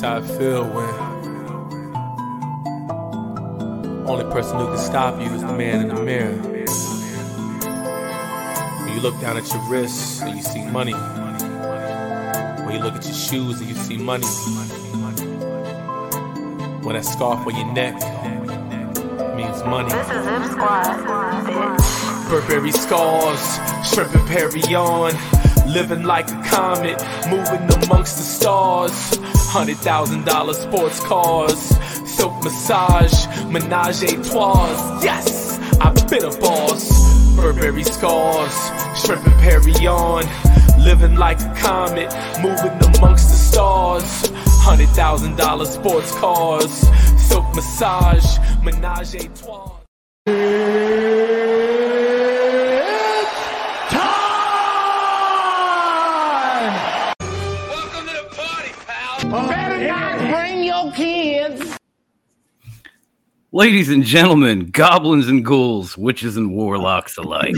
That's how I feel when only person who can stop you is the man in the mirror. When you look down at your wrists and you see money. When you look at your shoes and you see money. When that scarf on your neck means money. This is Zip Squad, bitch. Burberry scars, shrimp and Perry on. Living like a comet, moving amongst the stars. Hundred thousand dollar sports cars, silk massage, menage a trois. Yes, I've been a boss. Burberry scars, shrimp and Perry on. Living like a comet, moving amongst the stars. Hundred thousand dollar sports cars, silk massage, menage a trois. Ladies and gentlemen, goblins and ghouls, witches and warlocks alike,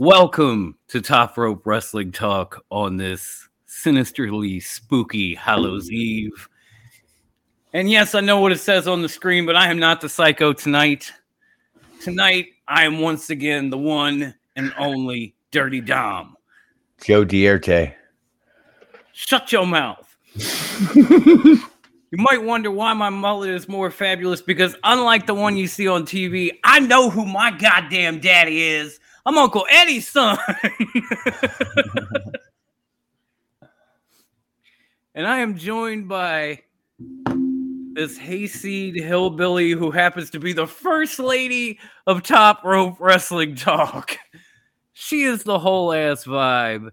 welcome to Top Rope Wrestling Talk on this sinisterly spooky Hallows Eve. And yes, I know what it says on the screen, but I am not the psycho tonight. Tonight, I am once again the one and only Dirty Dom. Joe Dierte. Shut your mouth. you might wonder why my mullet is more fabulous because, unlike the one you see on TV, I know who my goddamn daddy is. I'm Uncle Eddie's son. and I am joined by this hayseed hillbilly who happens to be the first lady of Top Rope Wrestling Talk. She is the whole ass vibe.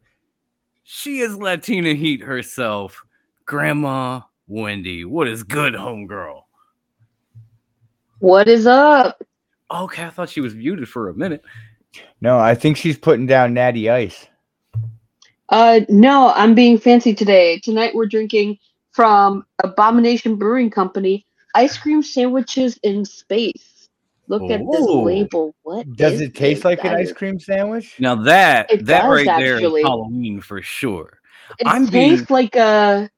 She is Latina Heat herself. Grandma Wendy. What is good, homegirl? What is up? Okay, I thought she was muted for a minute. No, I think she's putting down Natty Ice. Uh, no, I'm being fancy today. Tonight we're drinking from Abomination Brewing Company ice cream sandwiches in space. Look at this label. What Does it taste this? like an ice cream sandwich? Now that It that does, right there actually. is Halloween for sure. It I'm tastes being- like a.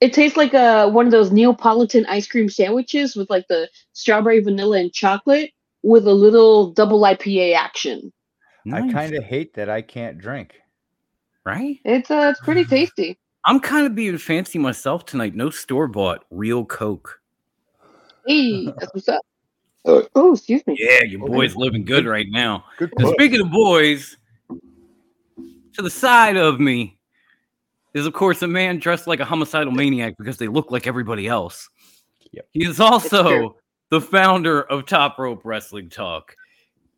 It tastes like a one of those Neapolitan ice cream sandwiches with like the strawberry, vanilla, and chocolate with a little double IPA action. I kind of hate that I can't drink. right. It's uh, it's pretty mm. tasty. I'm kind of being fancy myself tonight. No store bought, real Coke. Hey, that's what's up. Oh, oh, excuse me. Yeah, your oh, boy's living good right now. Good And speaking of boys, to the side of me is, of course, a man dressed like a homicidal maniac because they look like everybody else. Yep. He is also the founder of Top Rope Wrestling Talk.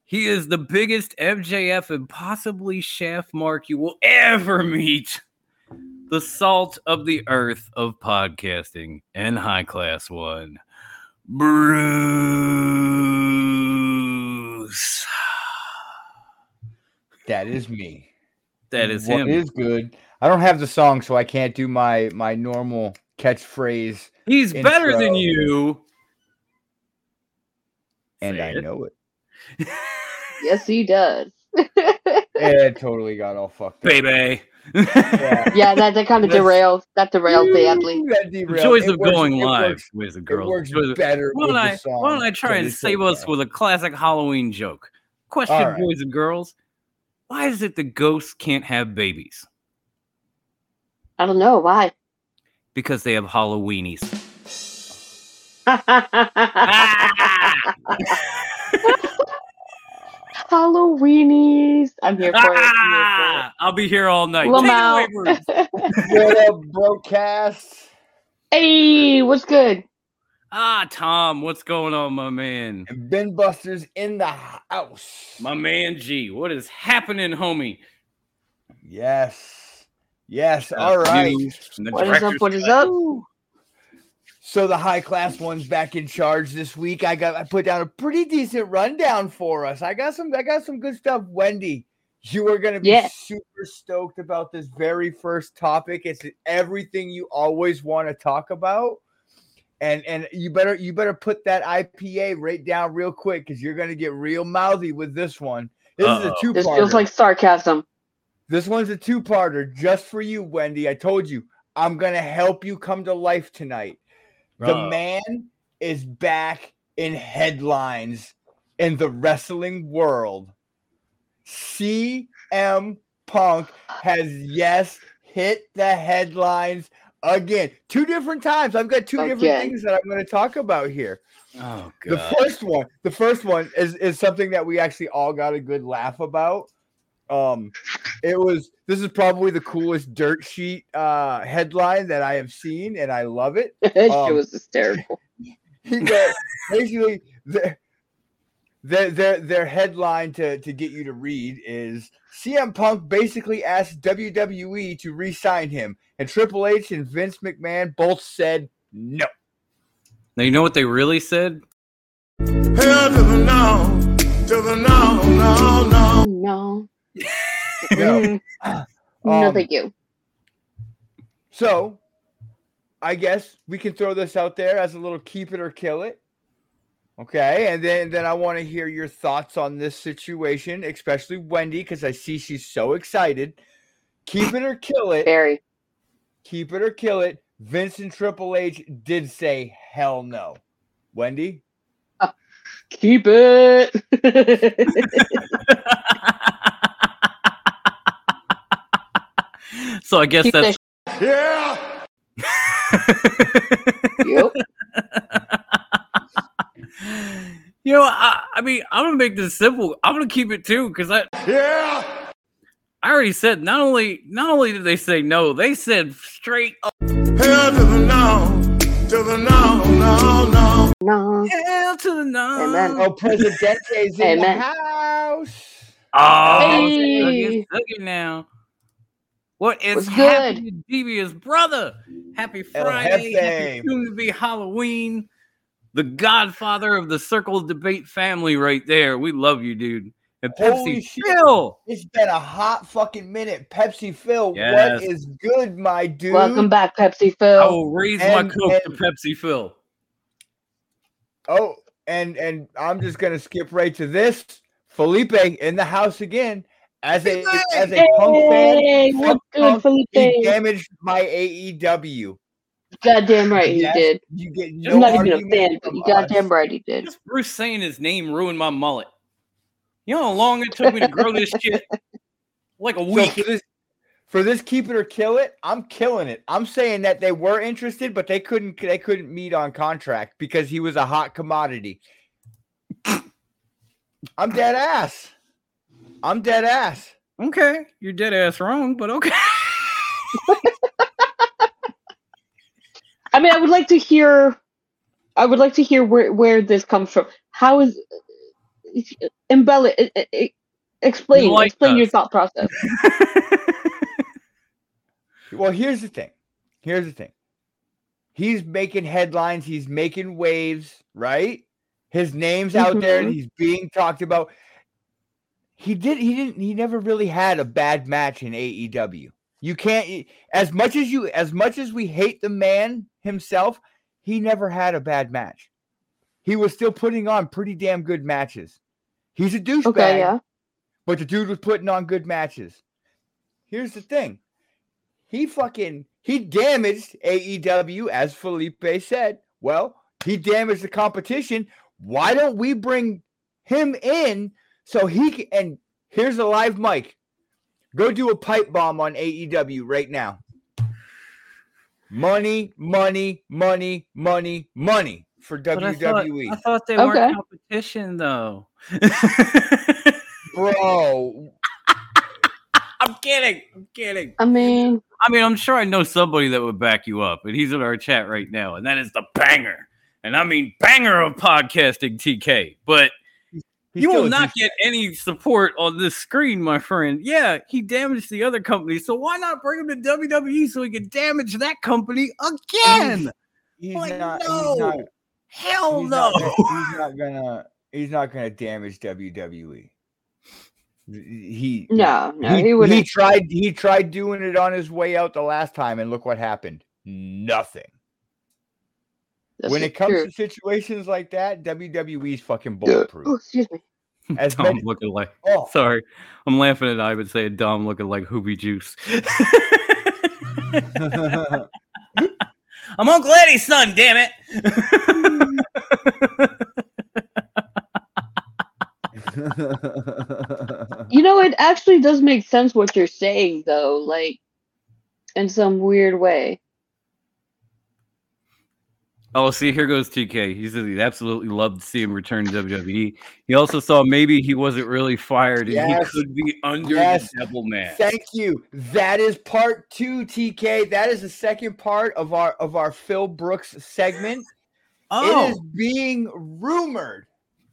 He is the biggest MJF and possibly Shaft mark you will ever meet. The salt of the earth of podcasting and high class one. Bruce. That is me. That is What him. is good. I don't have the song, so I can't do my my normal catchphrase, He's better than you. and Say I it. know it. Yes, he does. It totally got all fucked up. Baby. Yeah. yeah, that, that kind of That's- derailed. That derailed badly. That derailed. Joys It of works- going live, works- a girl It works Joys of- better Why don't, the I, song. why don't I try and save okay. us with a classic Halloween joke? Question, All right. boys and girls. Why is it the ghosts can't have babies? I don't know why. Because they have Halloweenies. Halloweenies. I'm here for it. I'm here Ah, I'll be here all night. for it. Take it away, Lamau. Bruce. What up, broadcast? hey, what's good? ah, Tom, what's going on, my man? And Ben Buster's in the house. My man G, what is happening, homie? Yes. Yes. Uh, All right. news from the What is up? What is up? So the high class one's back in charge this week. I got I put down a pretty decent rundown for us. I got some I got some good stuff. Wendy, you are gonna be Yeah. super stoked about this very first topic. It's everything you always want to talk about. And and you better you better put that IPA right down real quick because you're gonna get real mouthy with this one. This is Uh-oh. a two This feels like sarcasm. This one's a two-parter just for you, Wendy. I told you I'm gonna help you come to life tonight. The Oh. man is back in headlines in the wrestling world. CM Punk has yes hit the headlines again. Two different times. I've got two different things that I'm going to talk about here. Oh God. The first one, the first one is is something that we actually all got a good laugh about. Um, it was this is probably the coolest dirt sheet uh headline that I have seen, and I love it. that Um, shit was hysterical. He got basically their their their their headline to to get you to read is CM Punk basically asked WWE to re-sign him, and Triple H and Vince McMahon both said no. Now you know what they really said? Hell to the no, to the no, no, no. No. No. Mm. no, Um, thank you. So, I guess we can throw this out there as a little keep it or kill it. Okay, and then then I want to hear your thoughts on this situation, especially Wendy, because I see she's so excited. Keep it or kill it. Very. Keep it or kill it. Vincent Triple H did say hell no. Wendy, Keep it. so I guess Keep that's Yeah. Yep. you know, I, I mean, I'm gonna make this simple. I'm gonna keep it too because I, Yeah. I already said not only not only did they say no, they said straight up Hell to the no, to the no, no, no. No. hell to the no. Amen. oh Presidente's in the house. Oh, Hey. suck it, now. What is What's happening, Devious brother? Happy Friday, happy Jefe. soon to be Halloween. The godfather of the Circle Debate family, right there. We love you, dude. And Holy Pepsi shit. Phil. It's been a hot fucking minute. Pepsi Phil, Yes. what is good, my dude? Welcome back, Pepsi Phil. I Phil. will raise my And- to Pepsi Phil. Oh, and and I'm just gonna skip right to this. Felipe in the house again as a as a punk fan. Hey, what's good, Punk, Felipe? He damaged my AEW. Goddamn right he Yes, did. You get no I'm not even a fan, but from you goddamn right he did. Just Bruce saying his name ruined my mullet. You know how long it took me to grow this shit? Like a So week. for this, for this keep it or kill it, I'm killing it. I'm saying that they were interested, but they couldn't they couldn't meet on contract because he was a hot commodity. I'm dead ass. I'm dead ass. Okay, you're dead ass wrong, but okay. I mean, I would like to hear. I would like to hear where where this comes from. How is embellish? Explain. like explain your thought process. Well, here's the thing. Here's the thing. He's making headlines. He's making waves, right? His name's out there and Mhm. he's being talked about. He did. He didn't. He never really had a bad match in AEW. You can't. As much as you, as much as we hate the man himself, he never had a bad match. He was still putting on pretty damn good matches. He's a douchebag Okay, yeah. but the dude was putting on good matches. Here's the thing. He fucking he damaged AEW as Felipe said. Well, he damaged the competition. Why don't we bring him in so he can and here's a live mic. Go do a pipe bomb on AEW right now. Money, money, money, money, money for But I thought, WWE. I thought they Okay. weren't competition though. Bro, I'm kidding. I'm kidding. I mean, I mean, I'm sure I know somebody that would back you up, and he's in our chat right now, and that is the banger. And I mean, banger of podcasting, TK. But he's you will not douche- get any support on this screen, my friend. Yeah, he damaged the other company, so why not bring him to WWE so he can damage that company again? He's Like, not, no. he's not Hell he's no. Not, he's not gonna. He's not gonna damage WWE. He no, no, he, he, he wouldn't. tried. He tried doing it on his way out the last time, and look what happened. Nothing. This when is it comes true. to situations like that, WWE's fucking Oh, bulletproof. excuse me. As Dom many- looking like Oh, sorry. I'm laughing at I would say Dom looking like Hoobie Juice. I'm Uncle Eddie's son, damn it. You know, it actually does make sense what you're saying, though, like in some weird way. Oh, see, here goes TK. He says he'd absolutely love to see him return to WWE. He also saw maybe he wasn't really fired and Yes. he could be under Yes. the devil mask. Thank you. That is part two, TK. That is the second part of our of our Phil Brooks segment. It oh. is Oh, being rumored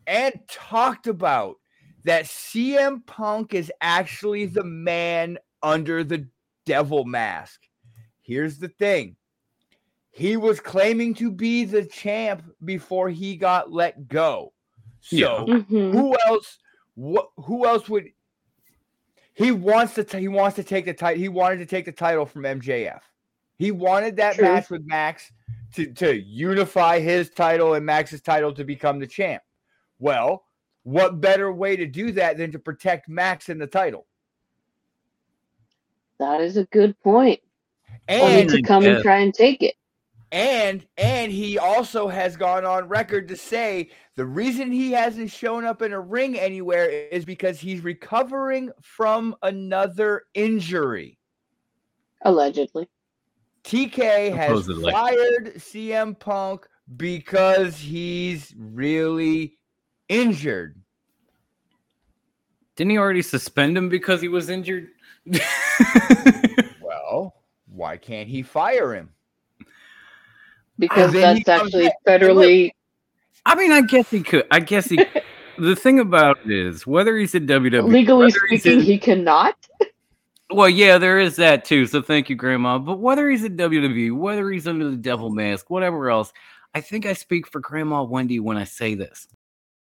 and talked about that CM Punk is actually the man under the devil mask. Here's the thing. He was claiming to be the champ before he got let go. So Yeah. Mhm. who else what who else would he wants to t- he wants to take the title he wanted to take the title from MJF. He wanted that True. match with Max to to unify his title and Max's title to become the champ. Well, what better way to do that than to protect Max in the title? That is a good point. Only And to come and try and take it. And and he also has gone on record to say the reason he hasn't shown up in a ring anywhere is because he's recovering from another injury. Allegedly. TK has Supposedly. fired CM Punk because he's really injured. didn't he already suspend him because he was injured? Well, why can't he fire him? Because that's actually back. And look- federally I mean, I guess he could. I guess he. the thing about it is, whether he's in WWE, legally speaking, in- he cannot. Well, yeah, there is that too. So thank you, Grandma. But whether he's in WWE, whether he's under the devil mask, whatever else, I think I speak for Grandma Wendy when I say this.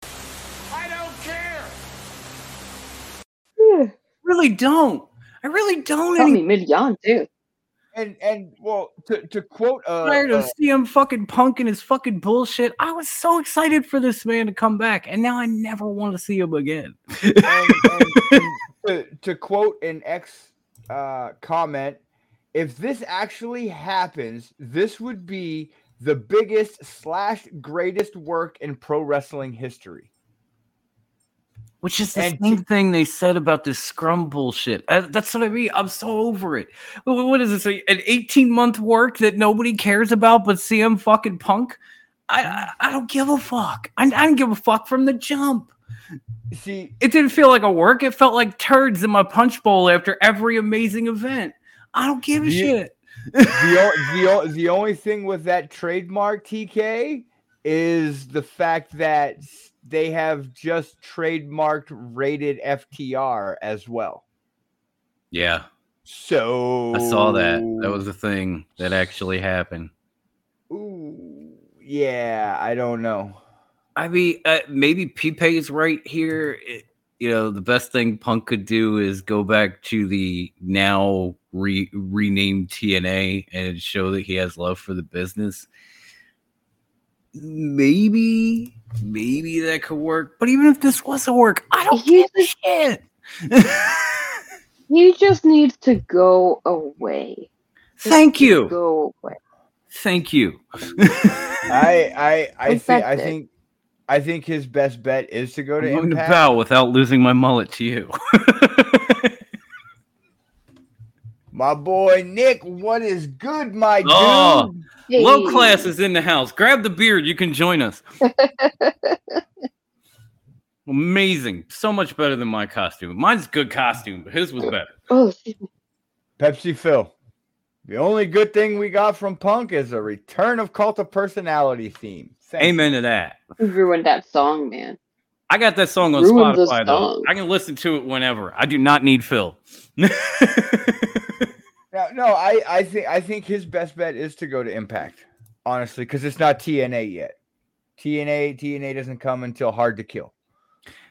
I don't care. Yeah. Really don't. I really don't. Call Any me too. And and well, to, to quote uh, tired uh, of CM fucking Punk and his fucking bullshit. I was so excited for this man to come back, and now I never want to see him again. and, and- and to, to quote an ex uh, comment, if this actually happens, this would be the biggest slash greatest work in pro wrestling history. Which is the And same thing they said about this scrum bullshit. Uh, That's what I mean. I'm so over it. Wh- What is this? An 18 month work that nobody cares about but CM fucking Punk? I I, I don't give a fuck. I, I didn't give a fuck from the jump. See, It didn't feel like a work. It felt like turds in my punch bowl after every amazing event. I don't give a Yeah. shit. the, the, the only thing with that trademark TK is the fact that they have just trademarked rated FTR as well. Yeah, So I saw that. That was the thing that actually happened. Ooh, yeah, I don't know. I mean, uh, maybe Pipe is right here. It- you know, the best thing Punk could do is go back to the now re- renamed TNA and show that he has love for the business. Maybe, maybe that could work. But even if this wasn't work, I don't He give a shit. He just needs to go away. Thank you. Go away. Thank you. I I I think I think I think his best bet is to go I'm to going to bow without losing my mullet to you. My boy Nick, what is good, my Oh. dude? Low class is in the house. Grab the beard. You can join us. Amazing. So much better than my costume. Mine's good costume, but his was oh, better. Oh. Pepsi Phil. The only good thing we got from Punk is a return of Cult of Personality theme. Thank you. Amen to that. You ruined that song, man. I got that song on Ruined the Spotify though. I can listen to it whenever. I do not need Phil. No, no, I, I think I think his best bet is to go to Impact, honestly, because it's not TNA yet. TNA TNA doesn't come until Hard to Kill.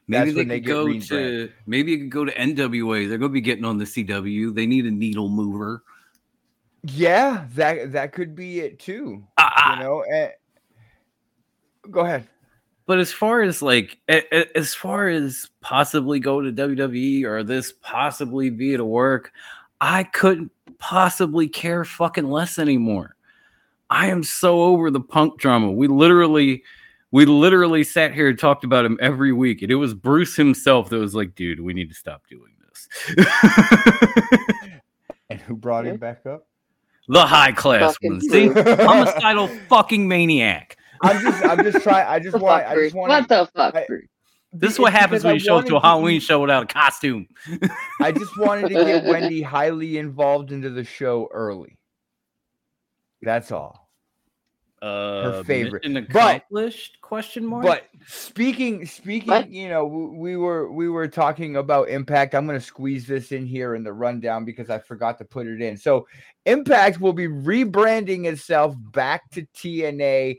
maybe That's they they go rebranded. to maybe you could go to NWA. They're gonna be getting on the CW. They need a needle mover. Yeah, that that could be it too. Ah, You know, and, go ahead. But as far as like, as far as possibly go to WWE or this possibly be to work, I couldn't possibly care fucking less anymore. I am so over the punk drama. We literally we literally sat here and talked about him every week. And it was Bruce himself that was like, dude, we need to stop doing this. And who brought him back up? the high class Fucking one. See, homicidal fucking maniac. I'm just I'm just trying I just What the want fuck, I just want What the fuck, I- Bruce? This is what happens when you show up to a Halloween show without a costume. I just wanted to get Wendy highly involved into the show early. That's all. Uh, favorite. mission But- question mark. But speaking speaking, What? you know, w- we were we were talking about Impact. I'm going to squeeze this in here in the rundown because I forgot to put it in. So, Impact will be rebranding itself back to TNA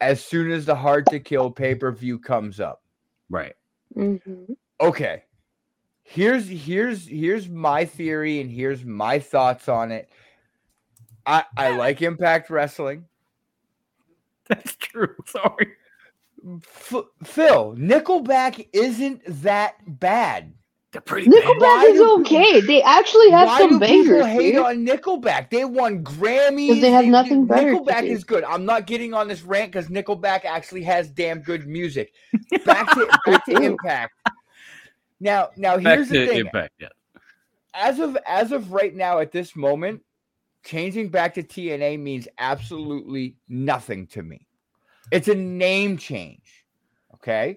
as soon as the Hard to Kill pay-per-view comes up. Right. Mhm. okay here's here's here's my theory and here's my thoughts on it i i like impact wrestling That's true. Sorry. F- phil nickelback isn't that bad They're pretty. Nickelback Why is do okay. They actually have why some do people hate dude. on nickelback they won grammys they have nothing better nickelback do. is good i'm not getting on this rant because nickelback actually has damn good music back to back to impact now now Back here's the thing impact. Yeah. as of as of right now at this moment changing back to tna means absolutely nothing to me it's a name change okay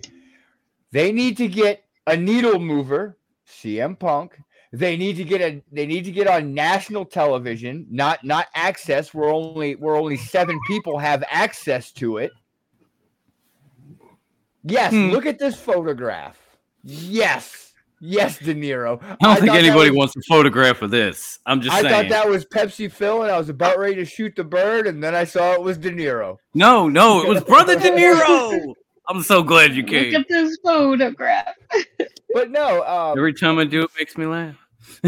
they need to get a needle mover cm punk they need to get a they need to get on national television not not access where only where only seven people have access to it yes Hmm. look at this photograph yes yes de niro I don't think anybody was- wants a photograph of this. I'm just I saying. thought that was Pepsi Phil, and I was about ready to shoot the bird, and then I saw it was De Niro. no, no, it was Brother De Niro. I'm so glad you came. Look came. at this photograph. But no, um, Every time I do it makes me laugh.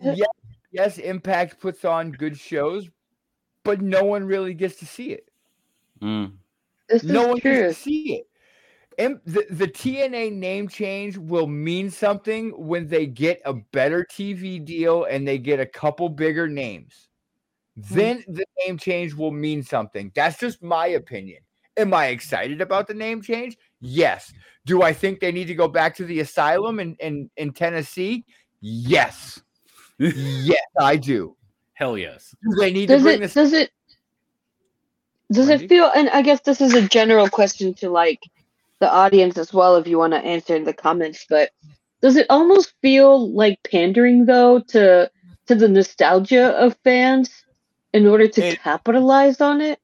yes, yes, Impact puts on good shows, but no one really gets to see it. Mm. no one true. gets to see it. And the, the TNA name change will mean something when they get a better TV deal and they get a couple bigger names. Then the name change will mean something. That's just my opinion. Am I excited about the name change? Yes. Do I think they need to go back to the asylum in, in, in Tennessee? Yes. yes, I do. Hell yes. Do they need Does to bring it? this? Does it? Does Wendy? it feel? And I guess this is a general question to like the audience as well, if you want to answer in the comments. But does it almost feel like pandering though to to the nostalgia of fans in order to It- capitalize on it?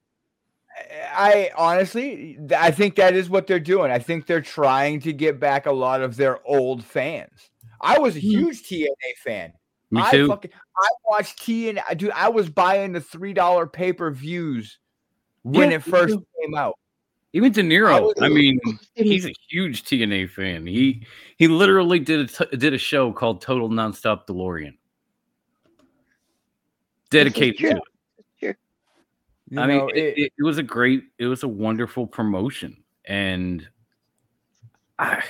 I honestly, I think that is what they're doing. I think they're trying to get back a lot of their old fans. I was a hmm. huge TNA fan. Me I too. fucking, I watched TNA. Dude, I was buying the three dollar pay per views when Yeah, it first too. came out. Even De I Niro. was- I mean, he's a huge TNA fan. He he literally did a t- did a show called Total Nonstop DeLorean, dedicated to it. You I know, mean, it, it, it was a great, it was a wonderful promotion, and I,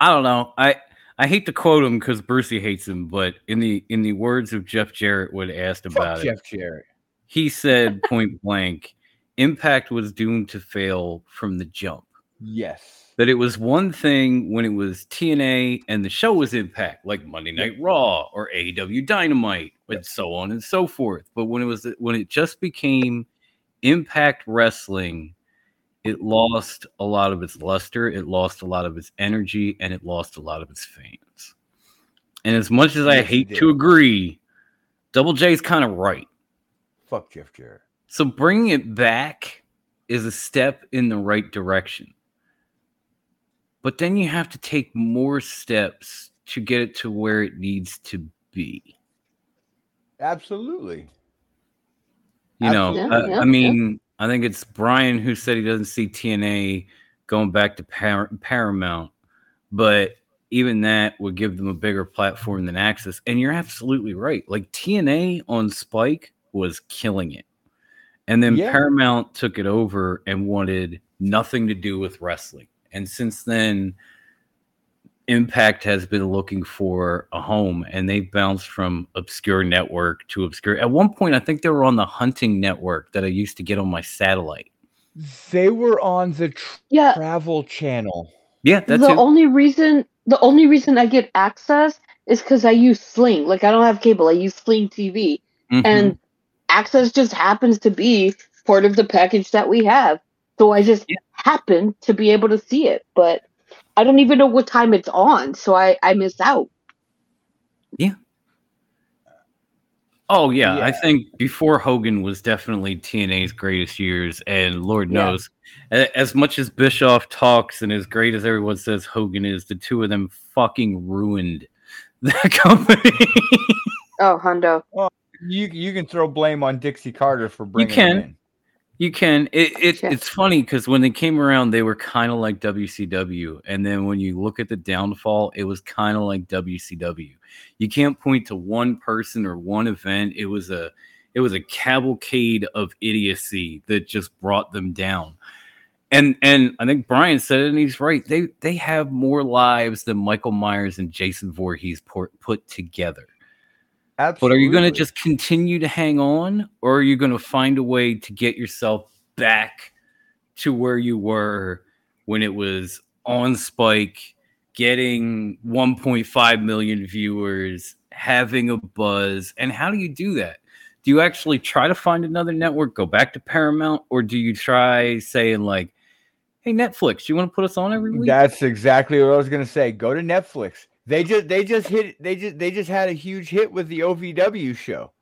I don't know. I I hate to quote him because Brucey hates him, but in the in the words of Jeff Jarrett, when asked fuck about it, Jeff Jarrett. he said point blank, Impact was doomed to fail from the jump. Yes. That it was one thing when it was TNA and the show was Impact, like Monday Night Raw or AEW Dynamite, and so on and so forth. But when it was when it just became Impact Wrestling, it lost a lot of its luster, it lost a lot of its energy, and it lost a lot of its fans. And as much as I Yes, hate to agree, Double J's kind of right. Fuck Jeff Jarrett. So bringing it back is a step in the right direction. But then you have to take more steps to get it to where it needs to be. Absolutely. You know, Absolutely. I, Yeah, I yeah, mean, I think it's Brian who said he doesn't see TNA going back to Par- Paramount, but even that would give them a bigger platform than Access. And you're absolutely right. Like TNA on Spike was killing it. And then Yeah. Paramount took it over and wanted nothing to do with wrestling. And since then, Impact has been looking for a home, and they've bounced from obscure network to obscure. At one point, I think they were on the Hunting Network that I used to get on my satellite. They were on the tr- Yeah, Travel Channel. Yeah, that's the it. only reason the only reason I get access is because I use Sling. Like I don't have cable, I use Sling TV, Mhm. and access just happens to be part of the package that we have. So I just Yeah. happen to be able to see it, but I don't even know what time it's on, so I I miss out. Yeah. Oh yeah, I think before Hogan was definitely TNA's greatest years, and Lord Yeah. knows, a- as much as Bischoff talks and as great as everyone says Hogan is, the two of them fucking ruined that company. Oh, Hundo. You you can throw blame on Dixie Carter for bringing can. You can. It, it Yeah. it's funny because when they came around, they were kind of like WCW, and then when you look at the downfall, it was kind of like WCW. You can't point to one person or one event. It was a it was a cavalcade of idiocy that just brought them down. And and I think Brian said it, and he's right. They they have more lives than Michael Myers and Jason Voorhees put together. Absolutely. But are you going to just continue to hang on, or are you going to find a way to get yourself back to where you were when it was on Spike, getting 1.5 million viewers, having a buzz? And how do you do that? Do you actually try to find another network, go back to Paramount, or do you try saying, like, hey, Netflix, you want to put us on every week? That's exactly what I was gonna say. Go to Netflix. They just they just hit they just they just had a huge hit with the OVW show.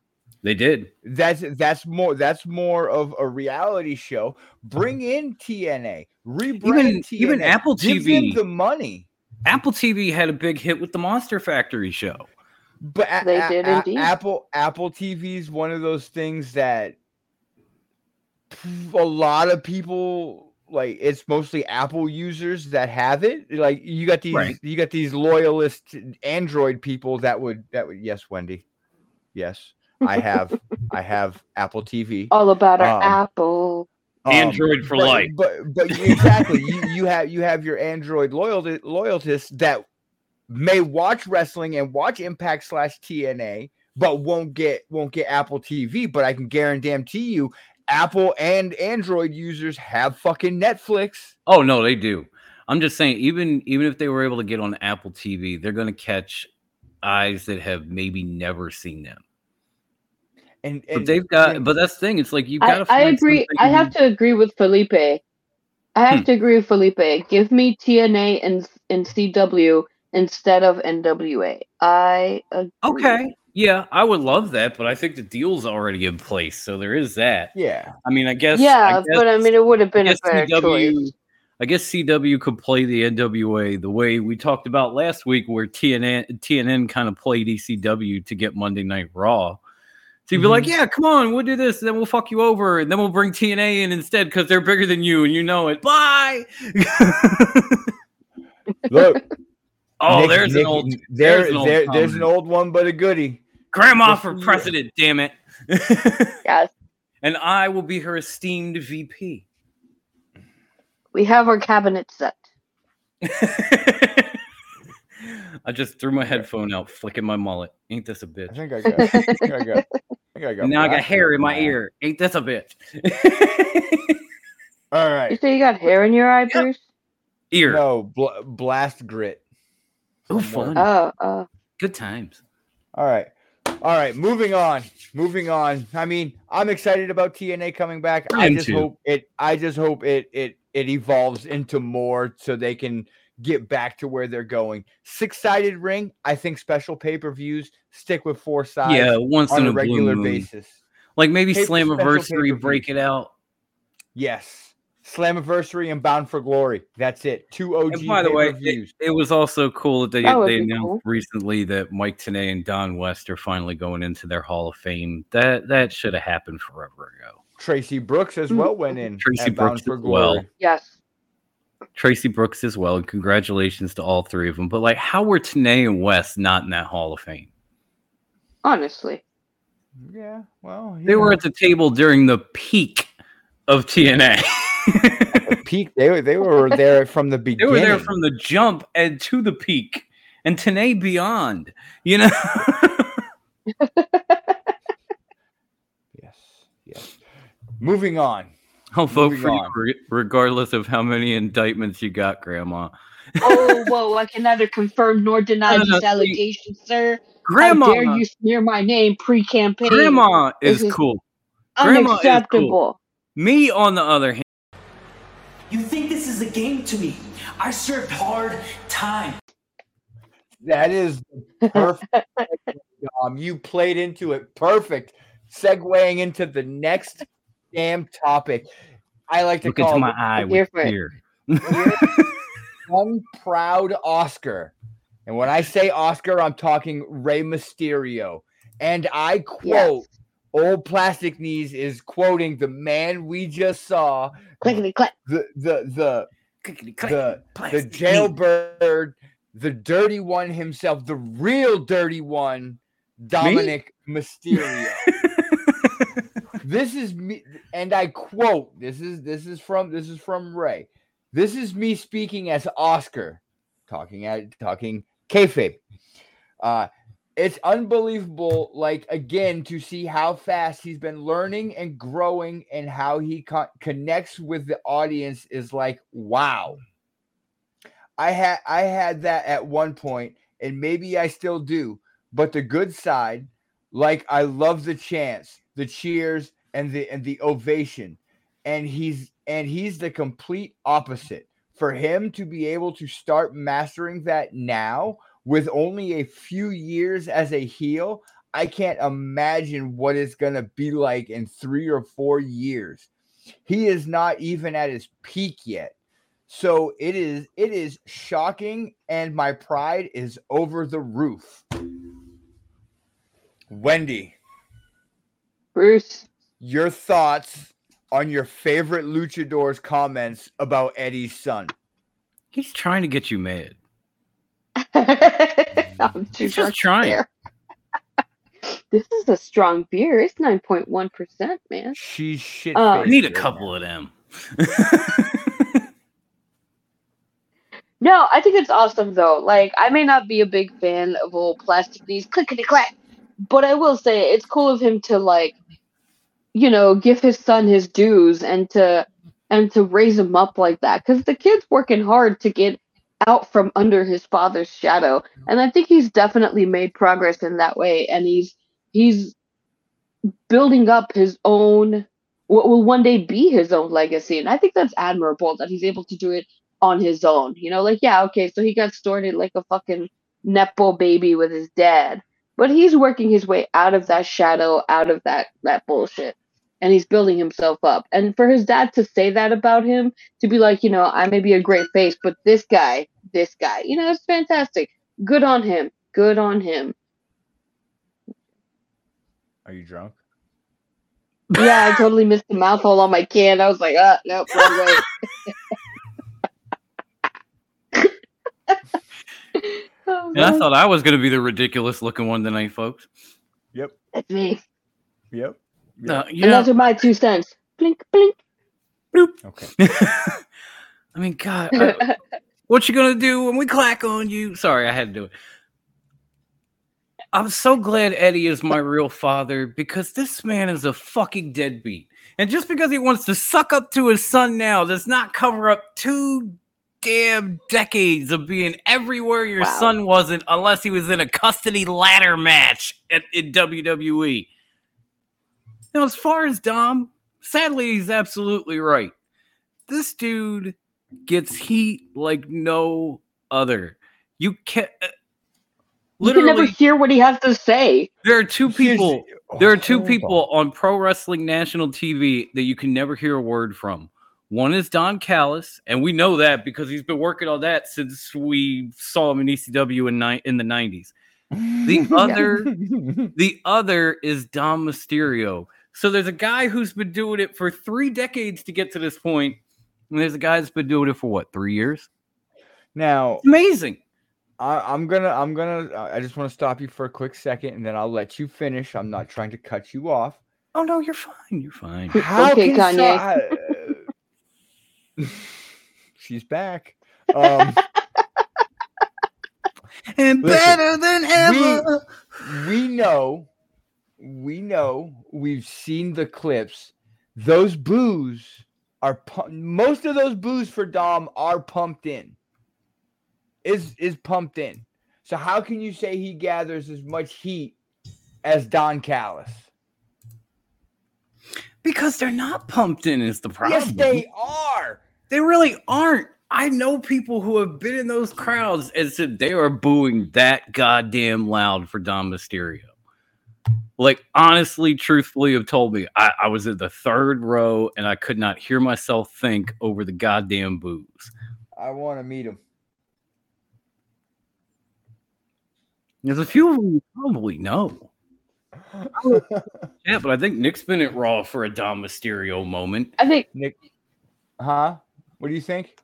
they did. That's that's more that's more of a reality show. Uh-huh. Bring in TNA, rebrand Even- TNA, even Apple give TV. them the money. Apple TV had a big hit with the Monster Factory show. But a- They did a- indeed. Apple Apple TV is one of those things that a lot of people like. It's mostly Apple users that have it. Like you got these Right. you got these loyalist Android people that would that would yes, Wendy, yes, I have I have Apple TV. All about our Um, Apple. Um, Android for but, life. But but exactly, you you have you have your Android loyalty loyalists that may watch wrestling and watch Impact slash TNA, but won't get won't get Apple TV. But I can guarantee you, Apple and Android users have fucking Netflix. Oh no, they do. I'm just saying, even even if they were able to get on Apple TV, they're going to catch eyes that have maybe never seen them. And, But they've got. and- But that's the thing. It's like you've got I, to. I agree. I have to agree with Felipe. I have Hmm. to agree with Felipe. Give me TNA and and CW instead of NWA. I agree. Okay. Yeah, I would love that, but I think the deal's already in place, so there is that. yeah, I mean, I guess. Yeah, I guess, but I mean, it would have been a guess better CW choice. I guess CW could play the NWA the way we talked about last week, where TNN TNN kind of played ECW to get Monday Night Raw. So you'd be like, mm-hmm. "Yeah, come on, we'll do this, and then we'll fuck you over, and then we'll bring TNA in instead because they're bigger than you, and you know it." Bye. look, oh, Nick- there's Nick- an old, there, there's an old there- there's an old one, but a goodie. Grandma for president. Damn it. Yes, and I will be her esteemed VP. we have our cabinet set. I just threw my headphone out, flicking my mullet. Ain't this a bitch? think I got. I think I got. I think I got. Now I got hair in my that. ear. Ain't this a bitch? All right. You say you got hair in your eye, Bruce? ear. No, bl- blast grit. Oh, fun. Oh, oh. Good times. All right. All right, moving on. Moving on. I mean, I'm excited about TNA coming back. I I just too. hope it I just hope it it it evolves into more so they can get back to where they're going. Six-sided ring, I think special pay-per-views stick with four sides yeah, once on a regular basis. Like maybe Pay- Slammiversary, break it out. Yes. Slammiversary and Bound for Glory. That's it. Two OG And by the way, it, it was also cool that they, That they announced cool. recently that Mike Tenay and Don West are finally going into their Hall of Fame. That that should have happened forever ago. Traci Brooks as well went in. Traci at Bound Brooks for as well. Yes. Traci Brooks as well, and congratulations to all three of them. But like, how were Tenay and West not in that Hall of Fame? Honestly. Yeah, well, you They were at the table during the peak of TNA. peak. They were they were there from the beginning. They were there from the jump and to the peak and TNA beyond. You know, yes, yes. Moving on. Oh, I'll vote Moving for you on. re- regardless of how many indictments you got, Grandma. oh, whoa! I can neither confirm nor deny No, no, these see, allegations, sir. Grandma, How dare you smear my name pre-campaign? Grandma is is cool. Grandma is cool. Unacceptable. Me, on the other hand, You think this is a game to me? I served hard time. That is perfect. um, you played into it perfect. Segueing into the next damn topic. I like to look call into my it eye I'm with for fear. one proud Oscar. And when I say Oscar, I'm talking Rey Mysterio. And I quote, Old Plastic Knees is quoting the man we just saw, Clickety clack. the the the Clickety-clack, the, the plastic knee. jailbird, the dirty one himself, the real dirty one, Dominic Mysterio. this is me, and I quote: "This is this is from this is from Rey. This is me speaking as Oscar, talking at talking kayfabe. Uh, it's unbelievable, like again, to see how fast he's been learning and growing, and how he co- connects with the audience is like wow. I had I had that at one point, and maybe I still do. But the good side, like I love the chants, the cheers, and the and the ovation, and he's and he's the complete opposite. For him to be able to start mastering that now with only a few years as a heel, I can't imagine what it's gonna be like in three or four years. He is not even at his peak yet. So it is it is shocking and my pride is over the roof. Wendy, Bruce. your thoughts on your favorite luchador's comments about Eddie's son. He's trying to get you mad. I'm too He's just trying. there. this is a strong beer. It's nine point one percent, man. She's shit. Uh, I need a couple of them. No, I think it's awesome though. Like, I may not be a big fan of old plastic knees clickety clack, but I will say it's cool of him to like, you know, give his son his dues and to and to raise him up like that because the kid's working hard to get out from under his father's shadow, and I think he's definitely made progress in that way, and he's he's building up his own what will one day be his own legacy, and I think that's admirable that he's able to do it on his own. You know, like yeah, okay, so he got started like a fucking nepo baby with his dad, but he's working his way out of that shadow, out of that that bullshit, and he's building himself up. And for his dad to say that about him, to be like, you know, I may be a great face, but this guy, this guy, you know, it's fantastic. Good on him. Good on him. Are you drunk? Yeah, I totally missed the mouth hole on my can. I was like, uh, nope, wrong way. Oh, And I thought I was going to be the ridiculous looking one tonight, folks. Yep. that's me. Yep. No, you And those are my two cents. Blink, blink. Okay. I mean, God, I- what you gonna do when we clack on you? Sorry, I had to do it. I'm so glad Eddie is my real father because this man is a fucking deadbeat. And just because he wants to suck up to his son now does not cover up two damn decades of being everywhere your Wow. son wasn't unless he was in a custody ladder match at, in WWE. Now, as far as Dom, sadly, he's absolutely right. This dude gets heat like no other. You can't. uh, You can never hear what he has to say. there are two Here's- people. There are two people on Pro Wrestling National TV that you can never hear a word from. One is Don Callis, and we know that because he's been working on that since we saw him in ECW in, ni- in the 90s. The other the other is Dom Mysterio. So there's a guy who's been doing it for three decades to get to this point, and there's a guy that's been doing it for what, three years? Now Amazing. I, I'm gonna I'm gonna I just want to stop you for a quick second and then I'll let you finish. I'm not trying to cut you off. Oh no, you're fine. You're fine. How Okay, can Kanye. so- I- she's back. Um, And Listen, better than ever. we know, we know, we've seen the clips. Those boos are pu- most of those boos for Dom are pumped in. Is is pumped in. So how can you say he gathers as much heat as Don Callis? Because they're not pumped in is the problem. Yes, they are. They really aren't. I know people who have been in those crowds and said they are booing that goddamn loud for Dom Mysterio. Like, honestly, truthfully, have told me I, I was in the third row and I could not hear myself think over the goddamn booze. I want to meet him. There's a few of them you probably know. Yeah, but I think Nick's been at Raw for a Dom Mysterio moment. I think Nick, huh? What do you think?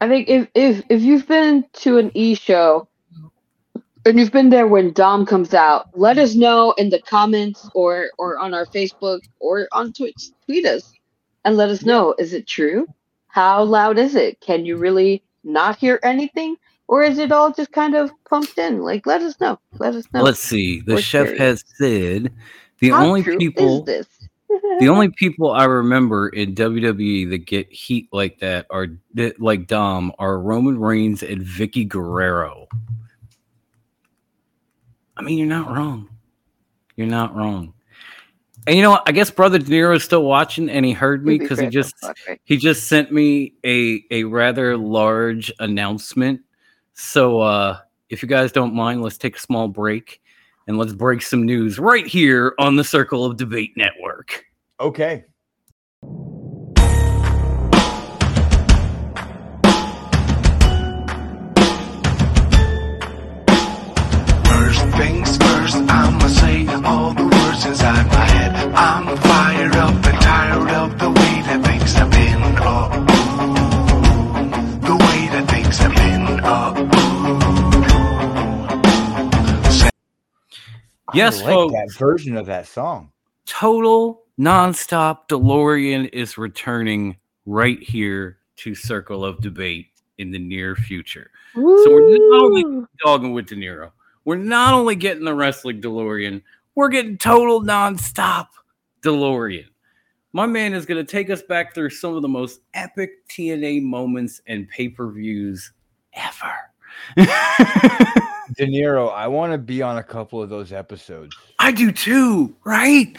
I think if if if you've been to an E show and you've been there when Dom comes out, let us know in the comments or or on our Facebook or on Twitch. Tweet us and let us know. Is it true? How loud is it? Can you really not hear anything? Or is it all just kind of pumped in? Like let us know. Let us know. Let's see. The We're chef curious. has said the How only people the only people I remember in WWE that get heat like that are that- like Dom are Roman Reigns and Vickie Guerrero. I mean, you're not wrong. You're not wrong. And you know what? I guess Brother De Niro is still watching, and he heard me because he just he just sent me a a rather large announcement. So uh if you guys don't mind, let's take a small break and let's break some news right here on the Circle of Debate Network. Okay. First, I'ma say all the words inside my head. I'm fired up and tired of the way that things have been. Oh, the way that things have been. Oh, Yes, I like folks. that version of that song. Total nonstop DeLorean is returning right here to Circle of Debate in the near future. So we're not only dogging with De Niro, we're not only getting the wrestling DeLorean, we're getting total nonstop DeLorean. My man is going to take us back through some of the most epic TNA moments and pay per views ever. De Niro, I want to be on a couple of those episodes. I do too, right?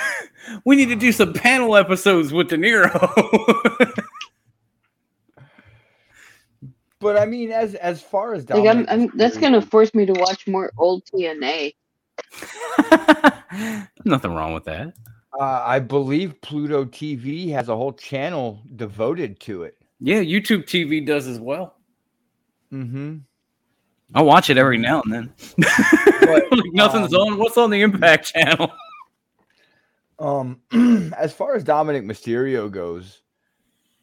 we need to do some panel episodes with De Niro. But I mean, as as far as Like I'm, I'm that's gonna force me to watch more old TNA. Nothing wrong with that. Uh, I believe Pluto TV has a whole channel devoted to it. Yeah, YouTube TV does as well. Mm-hmm. I watch it every now and then. But, like nothing's um, on. What's on the Impact channel? Um, as far as Dominic Mysterio goes,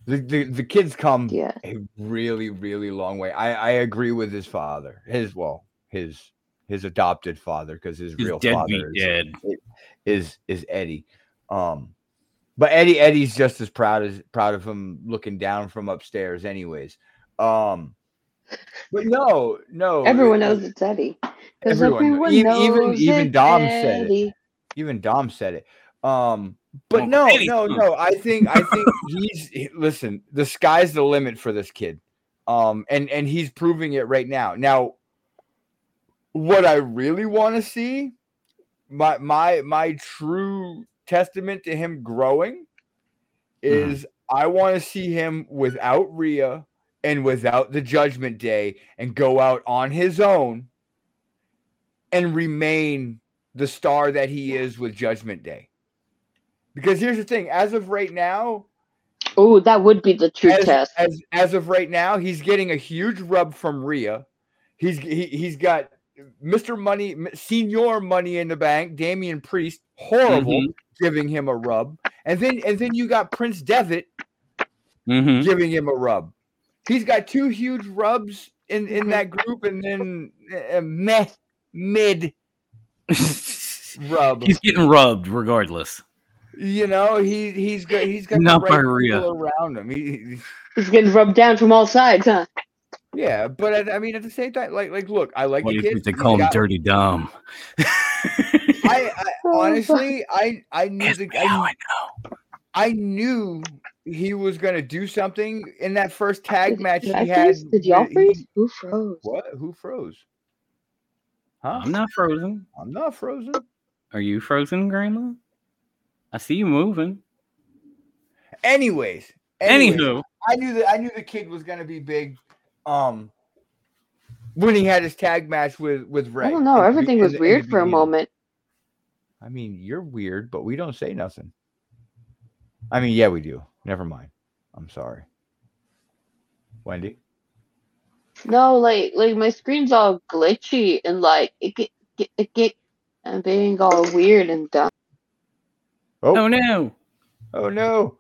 the the, the kids come Yeah. a really really long way. I I agree with his father. His well, his his adopted father because his His real deadbeat father is, dad. is is Eddie. Um, but Eddie Eddie's just as proud as proud of him looking down from upstairs, anyways. Um, but no, no, Everyone knows it's Eddie. Because Everyone kno- everyone, even- knows even- even it's Dom said it. Even Dom said it. Um, but no, no, no. I think I think he's listen. The sky's the limit for this kid. Um, and and he's proving it right now. Now, what I really want to see, my my my true testament to him growing, is I want to see him without Rhea and without the Judgment Day and go out on his own and remain the star that he is with Judgment Day. Because here's the thing, as of right now, Oh, that would be the true as, test. as as of right now, he's getting a huge rub from Rhea. He's he, he's got Mr. Money, Señor Money in the Bank, Damian Priest, horrible, Mhm. giving him a rub, and then and then you got Prince Devitt Mhm. giving him a rub. He's got two huge rubs in in that group, and then a meh mid rub. He's getting rubbed regardless. You know, he he's got he's got Not the right by people around him. He, he- He's getting rubbed down from all sides, huh? yeah, but at, I mean, at the same time, like like look, I like What the you kid. think they call him got- Dirty Dom. I, I oh, honestly, I I knew the I, Now knew- I know. I knew he was gonna do something in that first tag Did- match did he I had. freeze? Did y'all freeze? Who froze? What? Who froze? Huh? I'm not frozen. I'm not frozen. Are you frozen, Grandma? I see you moving. Anyways, anyways, Anywho, I knew that I knew the kid was gonna be big. Um, when he had his tag match with with Rey. I don't know. Everything was weird for a moment. I mean, you're weird, but we don't say nothing. I mean, yeah, we do. Never mind. I'm sorry. Wendy. No, like like my screen's all glitchy and like it get get it get and being all weird and dumb. Oh, oh no! oh no.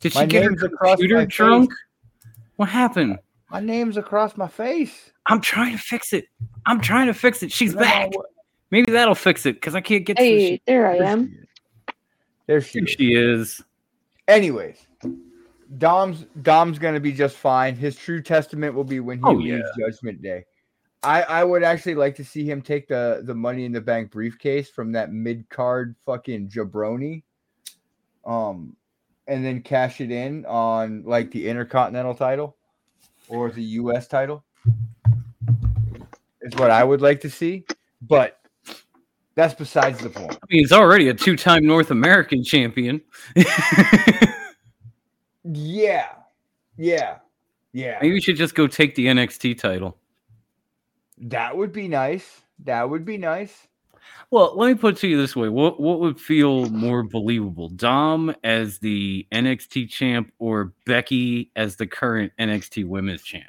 Did she My get her name's across my computer face. drunk? What happened? My name's across my face. I'm trying to fix it. I'm trying to fix it. She's No, back. Maybe that'll fix it because I can't get to the Hey, there I am. There she Here is. she is. Anyways, Dom's Dom's gonna be just fine. His true testament will be when he Oh, leaves Judgment Day. I, I would actually like to see him take the the Money in the Bank briefcase from that mid card fucking jabroni, um, and then cash it in on like the Intercontinental title or the U.S. title. Is what I would like to see, but that's besides the point. I mean, he's already a two-time North American champion. Yeah, yeah, yeah. Maybe you should just go take the NXT title. That would be nice. That would be nice. Well, let me put it to you this way: what what would feel more believable, Dom as the NXT champ or Becky as the current NXT Women's champ?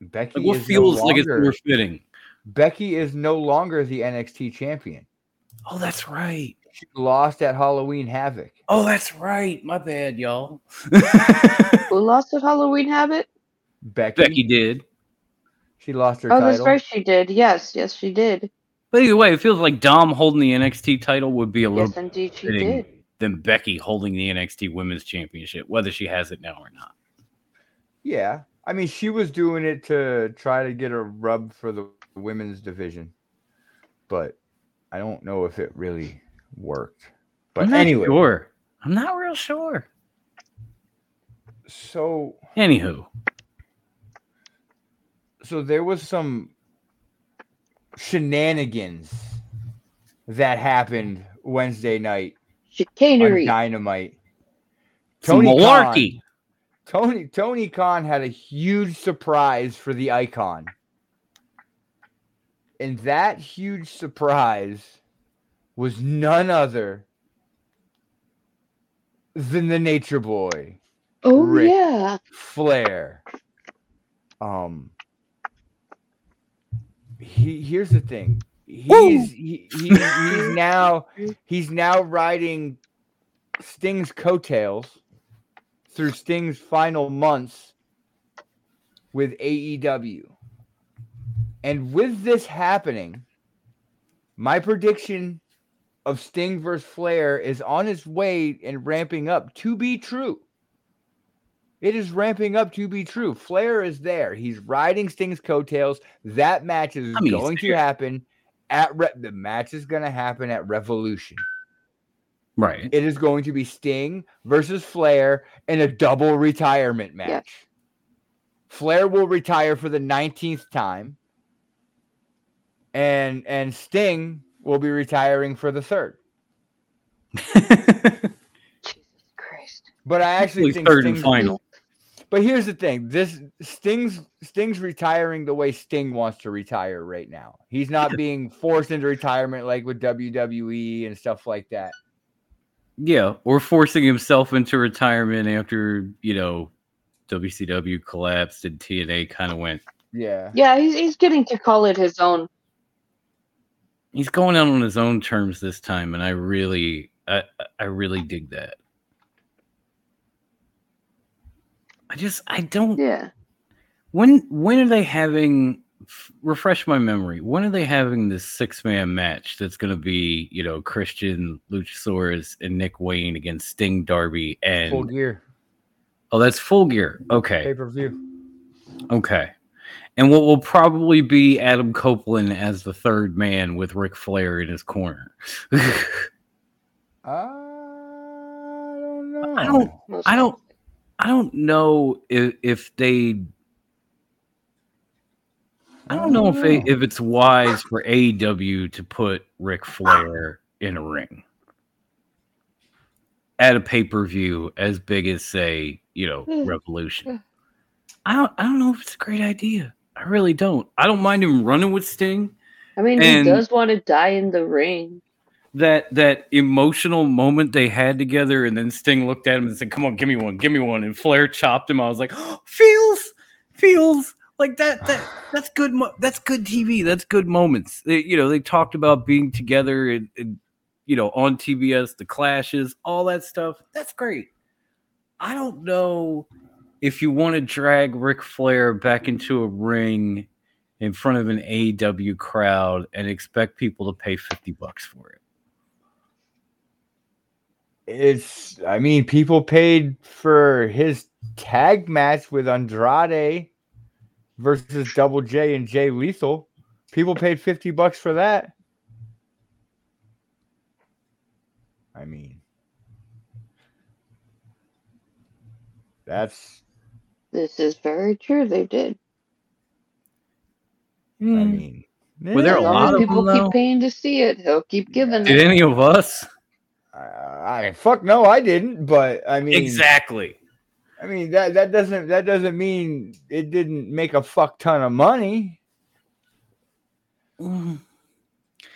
Becky Like, what is feels no like it's longer, more fitting? Becky is no longer the NXT champion. Oh, that's right. She lost at Halloween Havoc. Oh, that's right. My bad, y'all. Who lost at Halloween Havoc? Becky, Becky did. She lost her Oh, title. that's right, she did. Yes, yes, she did. But either way, it feels like Dom holding the NXT title would be a little Yes, indeed, she fitting did. than Becky holding the NXT Women's Championship, whether she has it now or not. Yeah, I mean, she was doing it to try to get a rub for the women's division, but I don't know if it really worked. But I'm not anyway, sure. I'm not real sure. so Anywho, so there was some shenanigans that happened Wednesday night on Chicanery. Dynamite. some Tony malarkey. Tony Tony Khan had a huge surprise for the icon. And that huge surprise was none other than the Nature Boy, Oh Ric. yeah. Flair. Um he here's the thing. He's he, he, he's now he's now riding Sting's coattails through Sting's final months with AEW. And with this happening, my prediction of Sting versus Flair is on its way and ramping up to be true. It is ramping up to be true. Flair is there. He's riding Sting's coattails. That match is I mean, going to happen at Re- the match is going to happen at Revolution. Right. It is going to be Sting versus Flair in a double retirement match. Flair will retire for the 19th time. And and Sting will be retiring for the third. Jesus Christ. But I actually Hopefully think third and Sting's- final. But here's the thing: this Sting's Sting's retiring the way Sting wants to retire right now. He's not being forced into retirement like with WWE and stuff like that. Yeah, or forcing himself into retirement after, you know, WCW collapsed and TNA kind of went. Yeah. Yeah, he's he's getting to call it his own. He's going out on his own terms this time, and I really, I, I really dig that. I just, I don't. Yeah. When, when are they having f- refresh my memory. When are they having this six man match that's going to be, you know, Christian, Luchasaurus, and Nick Wayne against Sting, Darby, and Full gear oh, that's full gear. Okay, pay per view. okay. And what will probably be Adam Copeland as the third man with Ric Flair in his corner. I don't know. I don't I don't I don't know if, if they I don't know if they, oh. if it's wise for AEW to put Ric Flair in a ring at a pay per view as big as say you know Revolution. I don't I don't know if it's a great idea. I really don't. I don't mind him running with Sting. I mean, And- he does want to die in the ring. That that emotional moment they had together, and then Sting looked at him and said, "Come on, give me one, give me one." And Flair chopped him. I was like, oh, "Feels, feels like that. That that's good. Mo- that's good TV. That's good moments." They, you know, they talked about being together and, and you know on TBS, the clashes, all that stuff. That's great. I don't know if you want to drag Ric Flair back into a ring in front of an AEW crowd and expect people to pay fifty bucks for it. It's. I mean, people paid for his tag match with Andrade versus Double J and Jay Lethal. People paid fifty bucks for that. I mean, that's. This is very true. They did. I hmm. mean, Were there a lot of people though? keep paying to see it, he'll keep giving Did it. any of us? I, I fuck no, I didn't. But I mean, Exactly. I mean that that doesn't that doesn't mean it didn't make a fuck ton of money. Mm.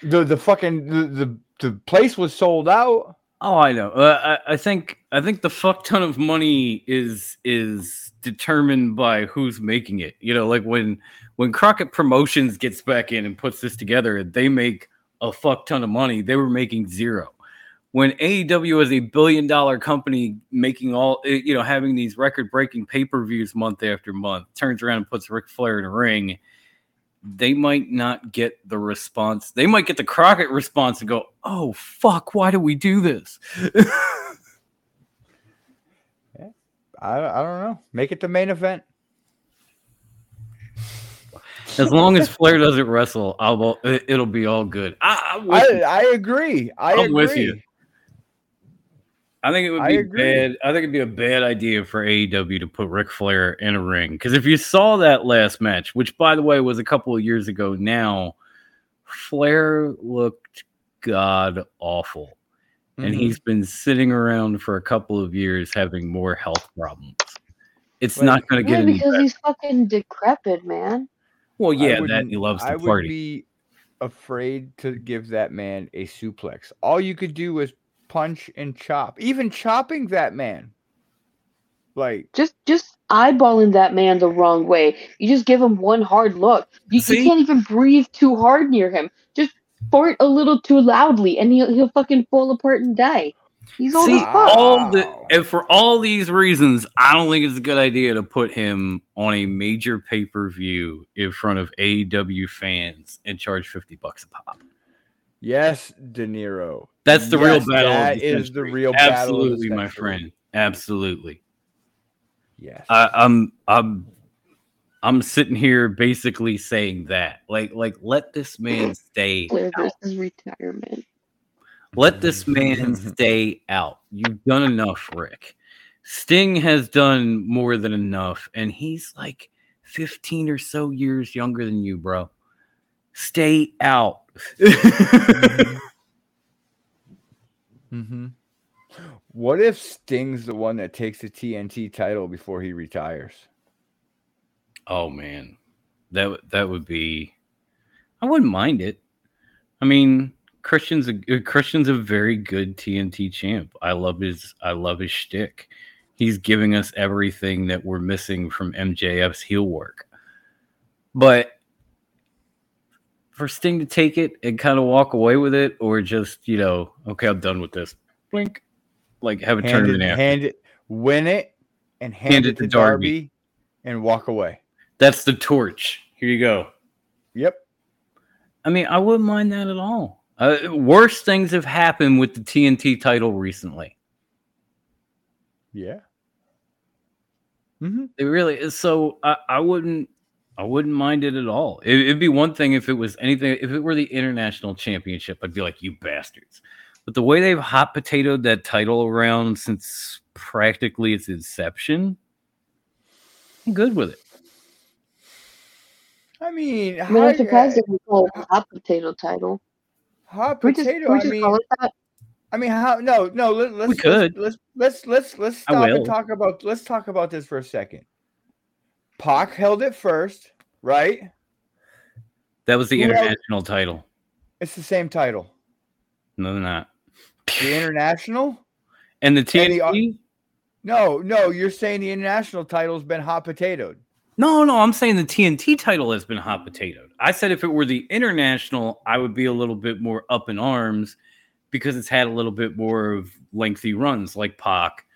The the fucking the the, the place was sold out. Oh, I know. Uh, I, I think I think the fuck ton of money is is determined by who's making it. You know, like when when Crockett Promotions gets back in and puts this together, they make a fuck ton of money. They were making zero. When AEW is a billion dollar company making all eh, you know, having these record breaking pay per views month after month, turns around and puts Ric Flair in a ring, they might not get the response. They might get the Crockett response and go, "Oh fuck, why do we do this?" I, I don't know. Make it the main event. as long as Flair doesn't wrestle, I'll it- it'll be all good. I, I, you. I agree. I I'm agree. with you. I think it would be agree. bad. I think it'd be a bad idea for AEW to put Ric Flair in a ring because if you saw that last match, which by the way was a couple of years ago now, Flair looked god awful. and Mhm. he's been sitting around for a couple of years having more health problems. It's Like- not going to Yeah, get any because better. he's fucking decrepit, man. Well, yeah, that he loves I to would party. be afraid to give that man a suplex. All you could do is punch and chop. Even chopping that man. Like Just just eyeballing that man the wrong way. You just give him one hard look. You, you can't even breathe too hard near him. Just fart a little too loudly, and he'll he'll fucking fall apart and die. He's old See, as fuck. all the and for all these reasons, I don't think it's a good idea to put him on a major pay per view in front of AEW fans and charge fifty bucks a pop. Yes, De Niro. That's the Yes, real battle. that of the is the century. real battle Absolutely, my friend. Absolutely. Yes. I, I'm I'm I'm sitting here basically saying that. Like like let this man stay Flair out. versus retirement. Let this man stay out. You've done enough, Ric. Sting has done more than enough, and he's like 15 or so years younger than you, bro. Stay out. hmm What if Sting's the one that takes the TNT title before he retires? oh man. That would- that would be I wouldn't mind it. I mean, Christian's a uh, Christian's a very good TNT champ. I love his I love his shtick. He's giving us everything that we're missing from MJF's heel work. But for Sting to take it and kind of walk away with it, or just, you know, okay, I'm done with this. Blink. Like have a Hand tournament it, after. hand it, win it, and hand, Hand it, it to to Darby. Darby and walk away. That's the torch. Here you go. Yep. I mean, I wouldn't mind that at all. Uh, worse things have happened with the TNT title recently. Yeah. Mm-hmm. It really is. So I, I wouldn't. I wouldn't mind it at all. It, it'd be one thing if it was anything. If it were the international championship, I'd be like, "You bastards!" But the way they've hot potatoed that title around since practically its inception, I'm good with it. I mean, I mean, I'm hot- surprised they can call it a hot potato title. hot Can we just, potato. can we I mean, call it that? I mean, how? No, no. Let, let's could. Let's let's let's let's I stop and talk about. Let's talk about this for a second. Pac held it first, right? That was the Who international title. It's the same title. No, they're not. The international? And the And the- TNT. No, no. You're saying the international title's been hot potatoed. No, no, I'm saying the TNT title has been hot potatoed. I said if it were the international, I would be a little bit more up in arms because it's had a little bit more of lengthy runs like Pac,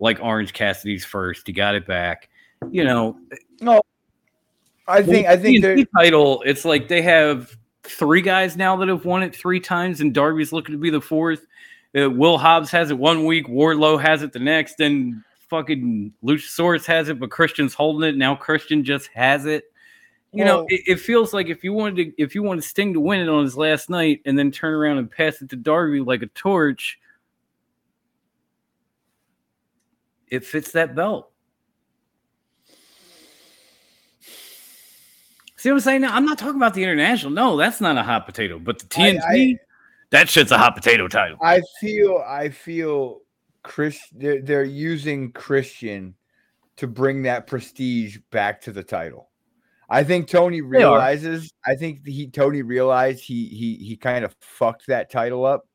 like Orange Cassidy's first. He got it back. You know, I think. I think they're. title, it's like they have three guys now that have won it three times, and Darby's looking to be the fourth. Uh, Will Hobbs has it one week, Wardlow has it the next, and fucking Luchasaurus has it, but Christian's holding it. Now Christian just has it. You know, it, it feels like if you wanted to, if you wanted Sting to win it on his last night and then turn around and pass it to Darby like a torch, it fits that belt. See what I'm saying? Now, I'm not talking about the international. No, that's not a hot potato. But the I- TNT, I- that shit's a hot potato title. I feel. I feel. Chris. They're, they're using Christian to bring that prestige back to the title. I think Tony realizes. I think he Tony realized he he he kind of fucked that title up.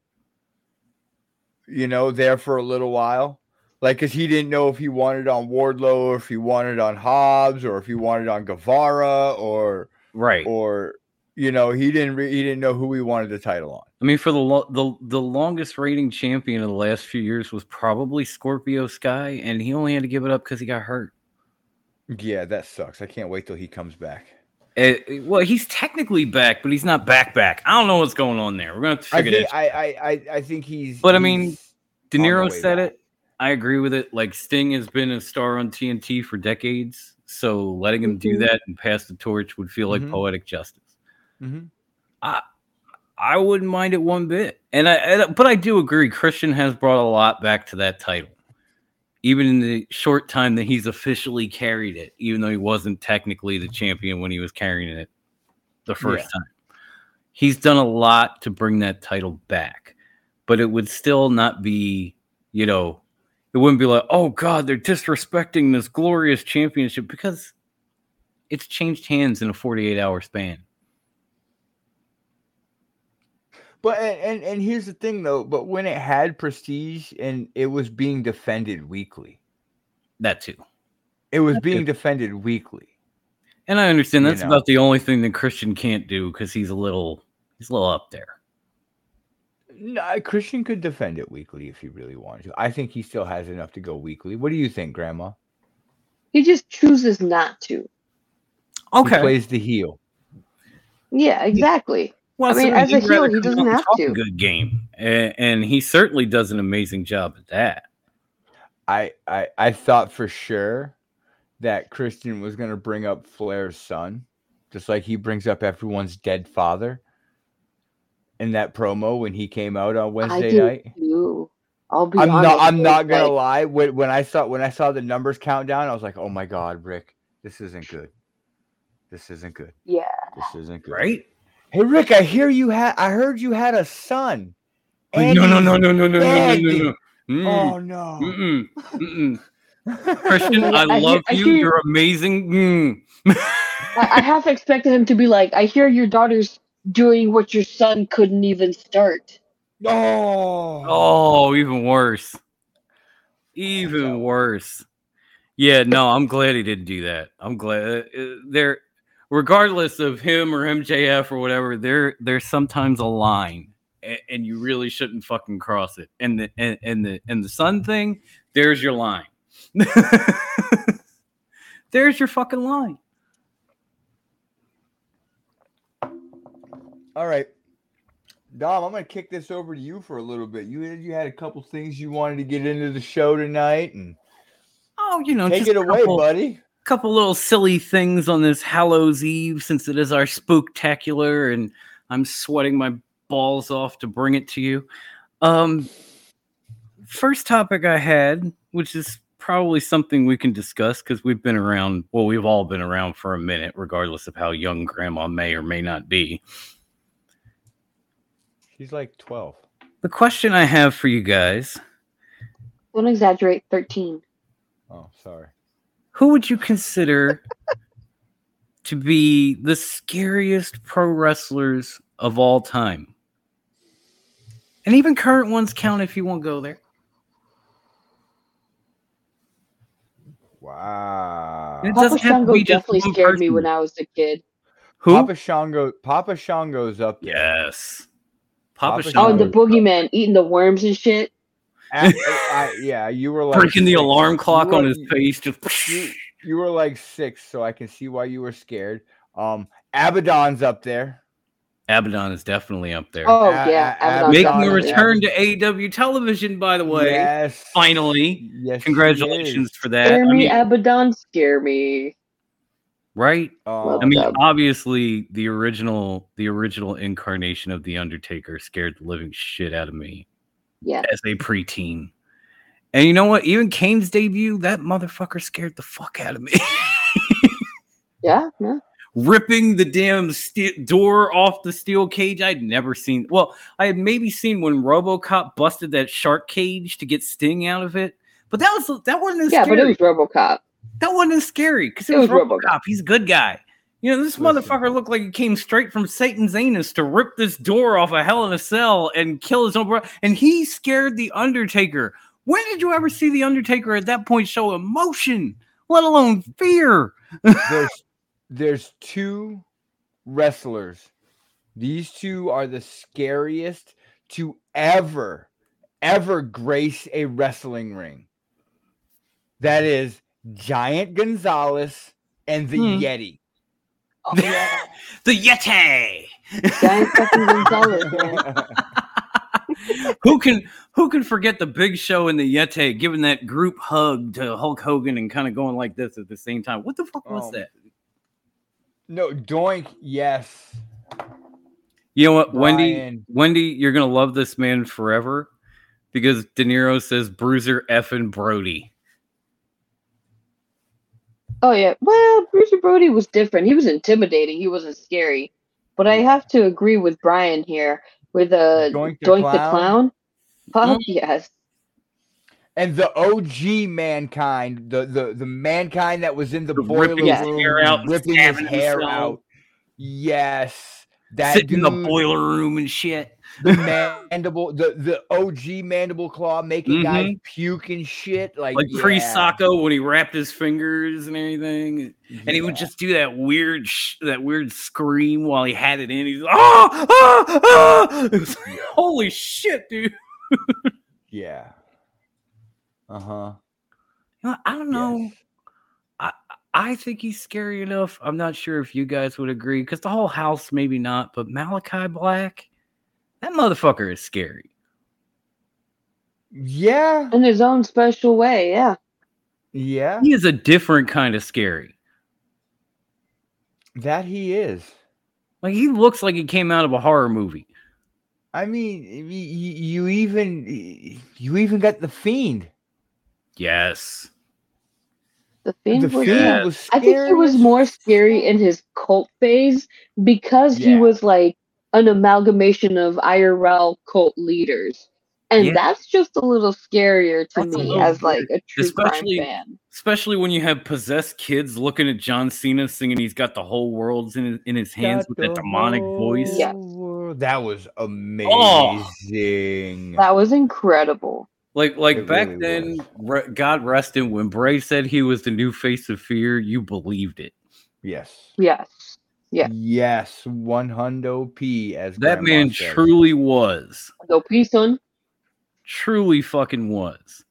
You know, there for a little while, like because he didn't know if he wanted on Wardlow or if he wanted on Hobbs or if he wanted on Guevara or right. or you know he didn't re- he didn't know who he wanted the title on. I mean, for the lo- the the longest reigning champion of the last few years was probably Scorpio Sky, and he only had to give it up because he got hurt. Yeah, that sucks. I can't wait till he comes back. Eh, eh, well, he's technically back, but he's not back back. I don't know what's going on there. We're gonna have to I figure think that. I, I I I think he's. But I mean, De Niro said back. it. I agree with it. Like Sting has been a star on TNT for decades, so letting him do Mhm. that and pass the torch would feel like Mhm. poetic justice. Mhm. I wouldn't mind it one bit. And I, and- but I do agree. Christian has brought a lot back to that title, even in the short time that he's officially carried it. Even though he wasn't technically the champion when he was carrying it the first time, he's done a lot to bring that title back. But it would still not be, you know, it wouldn't be like, oh God, they're disrespecting this glorious championship because it's changed hands in a forty-eight hour span. But and, and here's the thing though. But when it had prestige and it was being defended weekly, That too. it was That's being good. defended weekly. And I understand you that's know. about the only thing that Christian can't do because he's a little he's a little up there. No, uh, Christian could defend it weekly if he really wanted to. I think he still has enough to go weekly. What do you think, Grandma? He just chooses not to. He plays the heel. Yeah, exactly. Well, I mean, so as a he'd heel, he doesn't and have talk a to. good game, and, and he certainly does an amazing job at that. I I I thought for sure that Christian was going to bring up Flair's son, just like he brings up everyone's dead father. In that promo when he came out on Wednesday do night, too. I'll be I'm honest. not. I'm not gonna like, lie. When, when I saw when I saw the numbers countdown, I was like, "Oh my god, Ric, this isn't good. This isn't good. Yeah. This isn't good." Right? Hey, Ric, I hear you had. I heard you had a son. and no, no, he's no, no, no, no, no, no, no, no. Oh Mm, no. mm-mm, mm-mm. Christian, I I hear- love I you. hear- You're amazing. Mm. I, I half expected him to be like, I hear your daughter's doing what your son couldn't even start. Oh. Oh, even worse. Even worse. Yeah, no, I'm glad he didn't do that. I'm glad uh, uh, there, regardless of him or MJF or whatever. There, there's sometimes a line, and, and you really shouldn't fucking cross it. And the and, and the and the sun thing, there's your line. there's your fucking line. All right. Dom, I'm gonna kick this over to you for a little bit. You you had a couple things you wanted to get into the show tonight, and Oh, you know, take it away, couple- buddy. couple little silly things on this Hallows Eve since it is our spooktacular and I'm sweating my balls off to bring it to you. Um first topic I had, which is probably something we can discuss because we've been around, well, we've all been around for a minute, regardless of how young grandma may or may not be. She's like 12. The question I have for you guys Don't exaggerate. Thirteen. Oh, sorry. who would you consider to be the scariest pro wrestlers of all time? And even current ones count if you won't go there. Wow. It Papa doesn't have to Shango definitely one scared me when I was a kid. Who? Papa Shango. Papa Shango's up there. yes. Papa, Papa Oh, Shango and the Shango. boogeyman eating the worms and shit. At- I- yeah, you were like breaking the alarm clock You on his face. Just You, you were like six, so I can see why you were scared. Um, Abaddon's up there. Abaddon is definitely up there. Oh A- yeah, a- Abaddon's Making a it, yeah. return to AEW television, by the way. yes, Finally. Yes, Congratulations for that. Scare I me, mean, Abaddon, scare me. Right? I mean, obviously, the original, the original incarnation of the Undertaker scared the living shit out of me Yeah. as a preteen. And you know what? Even Kane's debut, that motherfucker scared the fuck out of me. Yeah, yeah. Ripping the damn ste- door off the steel cage. I'd never seen. Well, I had maybe seen when RoboCop busted that shark cage to get Sting out of it, but that was that wasn't as Yeah, scary. but it was RoboCop. That wasn't scary because it, It was, was RoboCop. RoboCop. He's a good guy. You know, this Listen. motherfucker looked like he came straight from Satan's anus to rip this door off a Hell in a Cell and kill his own brother. And he scared the Undertaker. When did you ever see the Undertaker at that point show emotion, let alone fear? there's there's two wrestlers. These two are the scariest to ever, ever grace a wrestling ring. That is Giant Gonzalez and the Hmm. Yeti. Oh, yeah. The Yeti. Giant fucking Gonzalez, man. who can who can forget the Big Show and the Yeti giving that group hug to Hulk Hogan and kind of going like this at the same time? What the fuck was Um, that? No, Doink, yes. You know what, Wendy? Brian. Wendy, you're gonna love this man forever because De Niro says Bruiser effing Brody. Oh yeah. Well, Bruiser Brody was different. He was intimidating. He wasn't scary. But I have to agree with Brian here with uh, Doink Doink, the the, Clown? clown. Fuck yes. And the OG mankind, the the the mankind that was in the, The boiler ripping his room, hair out ripping his hair himself. out. Yes, that Sitting in the boiler room and shit. The mandible, the the OG mandible claw, making guys Mhm. puke and shit. Like, Like yeah, pre Socko when he wrapped his fingers and everything. And he would just do that weird sh- that weird scream while he had it in. He's like, ah, ah, ah! It was like, holy shit, dude. yeah. Uh huh. You know, I don't know. I I think he's scary enough. I'm not sure if you guys would agree because the whole house maybe not, but Malachi Black, that motherfucker is scary. Yeah, In his own special way, yeah. yeah, He is a different kind of scary. that he is. Like he looks like he came out of a horror movie. I mean, y- y- you even you even got the fiend. Yes. The Fiend the was, fiend yeah. was. I think he was more scary in his cult phase because he was like an amalgamation of IRL cult leaders. And Yeah. that's just a little scarier to That's me little as like a true Especially- crime fan. Especially when you have possessed kids looking at John Cena singing he's got the whole world in his, in his hands Got with that demonic voice. Yeah. That was Oh. amazing. That was incredible. Like like It back really then, re- God rest him, when Bray said he was the new face of fear, you believed it. yes. Yes. Yeah. Yes. One hundo p as That Grandma man says. truly was. Go peace on. Truly fucking was.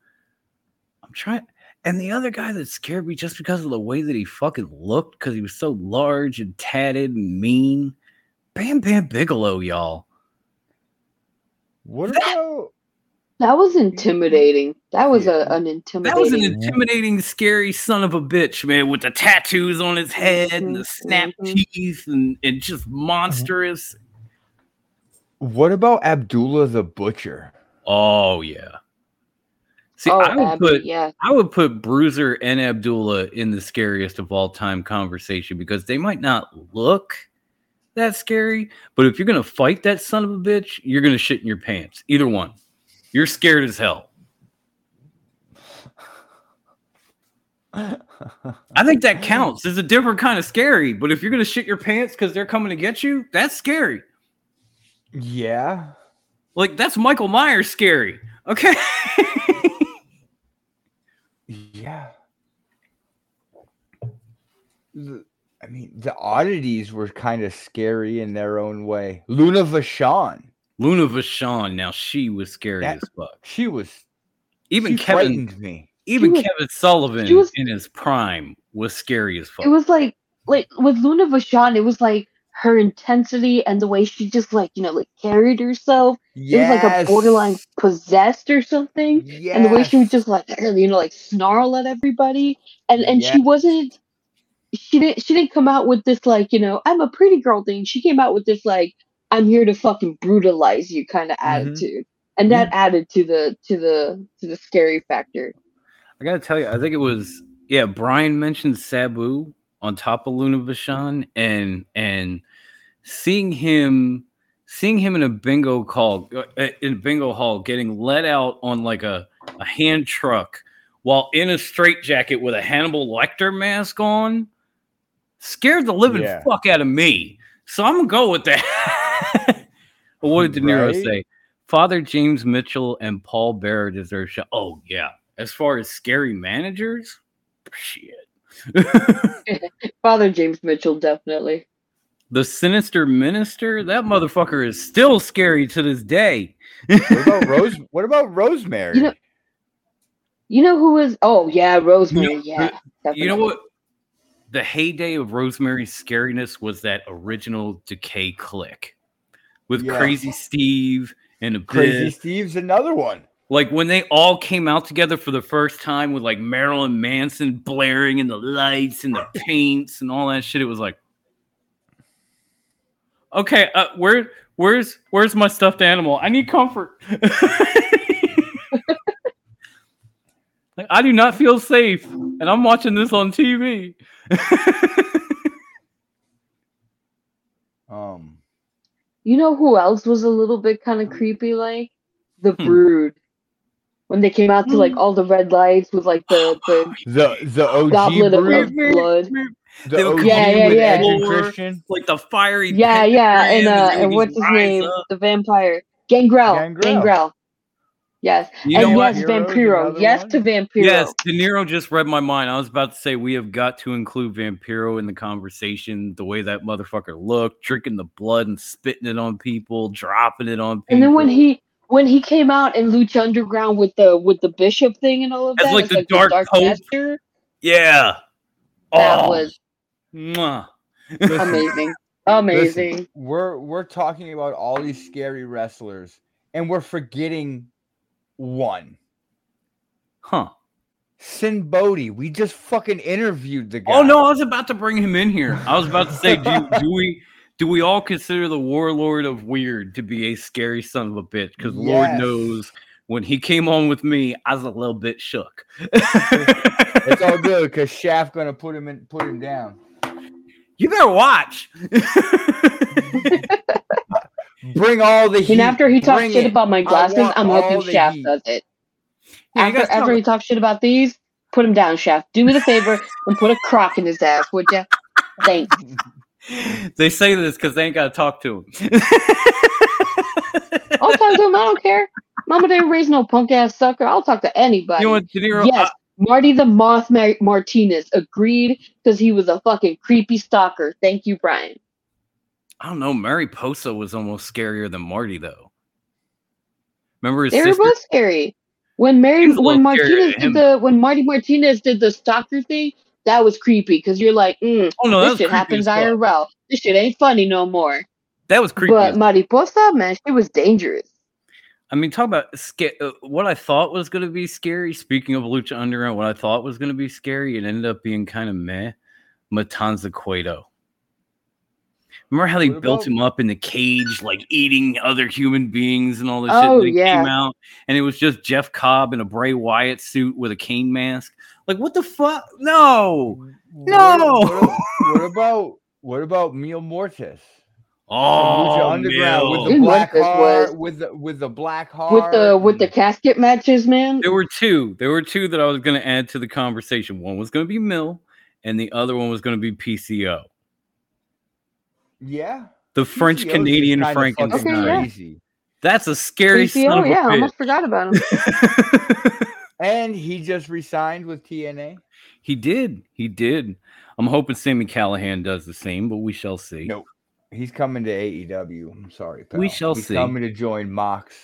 I'm trying and the other guy that scared me just because of the way that he fucking looked, because he was so large and tatted and mean. Bam Bam Bigelow, y'all. What about That was intimidating. That was Yeah. a, an That intimidating. was an intimidating, scary son of a bitch, man, with the tattoos on his head and the Mhm, snap mhm. teeth and, and just monstrous. what about Abdullah the Butcher? Oh yeah. See, oh, I would Abby, put yeah. I would put Bruiser and Abdullah in the scariest of all time conversation because they might not look that scary, but if you're gonna fight that son of a bitch, you're gonna shit in your pants. Either one. You're scared as hell. I think that counts. It's a different kind of scary, but if you're gonna shit your pants because they're coming to get you, that's scary. yeah. Like that's Michael Myers scary. Okay. Yeah. The- I mean, the oddities were kind of scary in their own way. Luna Vachon, Luna Vachon, now she was scary That- as fuck. she was Even she Kevin, me. even was- Kevin Sullivan was- in his prime was scary as fuck. It was like like with Luna Vachon, it was like her intensity and the way she just like you know like carried herself. It was like a borderline possessed or something. Yes. and the way she would just like you know like snarl at everybody and and she wasn't she didn't she didn't come out with this like you know i'm a pretty girl thing she came out with this like i'm here to fucking brutalize you kind of Mhm. attitude and that added to the to the to the scary factor I gotta tell you, I think it was yeah. Brian mentioned Sabu on top of Luna Vachon, and and seeing him, seeing him in a bingo call uh, in bingo hall, getting let out on like a a hand truck while in a straitjacket with a Hannibal Lecter mask on, scared the living Yeah. fuck out of me. So I'm gonna go with that. but what did De Niro Right? say? Father James Mitchell and Paul Bearer deserve shot. Oh yeah. As far as scary managers, shit. father james mitchell definitely the sinister minister, that motherfucker is still scary to this day. What about Rose? What about Rosemary? You know- you know who was oh yeah rosemary You- yeah You know what? The heyday of Rosemary's scariness was that original Decay click with Yeah. Crazy Steve and a Crazy. Steve's another one. Like when they all came out together for the first time with like Marilyn Manson blaring and the lights and the paints and all that shit, it was like, okay, uh, where, where's, where's my stuffed animal? I need comfort. like I do not feel safe, and I'm watching this on TV. Um, you know who else was a little bit kind of creepy like the Hmm. brood when they came out to like all the red lights with like the the the the OG goblet of, brood, of blood. the OG Yeah, yeah, yeah. Edge and Christian. like the fiery, Yeah, yeah, and uh, and what's his name? up. The vampire, Gangrel, Gangrel. Gangrel. Yes, You and yes, Vampiro's Vampiro. Yes one? to Vampiro. Yes, De Niro just read my mind. I was about to say we have got to include Vampiro in the conversation. The way that motherfucker looked, drinking the blood and spitting it on people, dropping it on people. And then when he when he came out in Lucha Underground with the with the bishop thing and all of As, that, like, it's the Dark Pope. Master, yeah, that oh, was mwah. amazing, amazing. Listen, we're we're talking about all these scary wrestlers, and we're forgetting one. huh? Sinn Bodhi. We just fucking interviewed the guy. Oh no, I was about to bring him in here. I was about to say, do, do we do we all consider the warlord of weird to be a scary son of a bitch? Because Lord knows when he came on with me, I was a little bit shook. It's all good because Shaft gonna put him in, put him down. you better watch. Bring all the heat. And after he talks Bring shit it. about my glasses, I'm hoping Shaft heat. does it. Yeah, after after he talks shit about these, put him down, Shaft. Do me the favor and put a crock in his ass, would you? Thanks. they say this because they ain't got to talk to him. I'll talk to him. I don't care. Mama didn't raise no punk ass sucker. I'll talk to anybody. you know what, De Niro? yes, Marty the Moth Mar- Martinez agreed because he was a fucking creepy stalker. Thank you, Brian. I, don't know. Mariposa was almost scarier than Marty, though. Remember his They were both scary. When Mary, He was a when Martinez did the, when Marty Martinez did the stalker thing, that was creepy because you're like, mm, oh no, this shit happens. IRL. This shit ain't funny no more. That was creepy. But Mariposa, man, she was dangerous. I mean, talk about sca- uh, what I thought was going to be scary. Speaking of Lucha Underground, what I thought was going to be scary, it ended up being kind of meh. Matanza Cueto. Remember how they What built about- him up in the cage, like eating other human beings and all this Oh, shit? And yeah. came out, and it was just Jeff Cobb in a Bray Wyatt suit with a Kane mask. Like, what the fuck? No. No! What, what- what about what about Mil Muertes? Oh, Lucha Underground with the Mil black Muertes heart, was- with the with the black heart, With the with the casket matches, man. There were two. There were two that I was going to add to the conversation. One was going to be Mil, and the other one was going to be PCO. Yeah, The French PCO 's just Canadian kinda Frankenstein. Okay, yeah. That's a scary son PCO, of yeah, I almost forgot about him. And he just resigned with TNA. he did. He did. I'm hoping Sami Callihan does the same, but we shall see. Nope. He's coming to AEW. I'm sorry, pal. We shall He's see. coming to join Mox.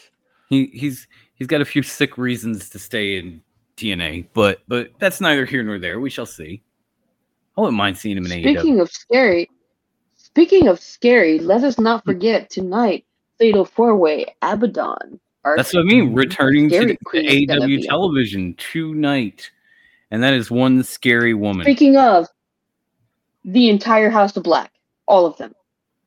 He he's he's got a few sick reasons to stay in TNA, but but that's neither here nor there. We shall see. I wouldn't mind seeing him in E AEW. Speaking of scary, speaking of scary, let us not forget tonight, Fatal Four Way Abaddon. That's what I mean. Returning to scary the queen AEW television tonight, and that is one scary woman. Speaking of the entire House of Black, all of them.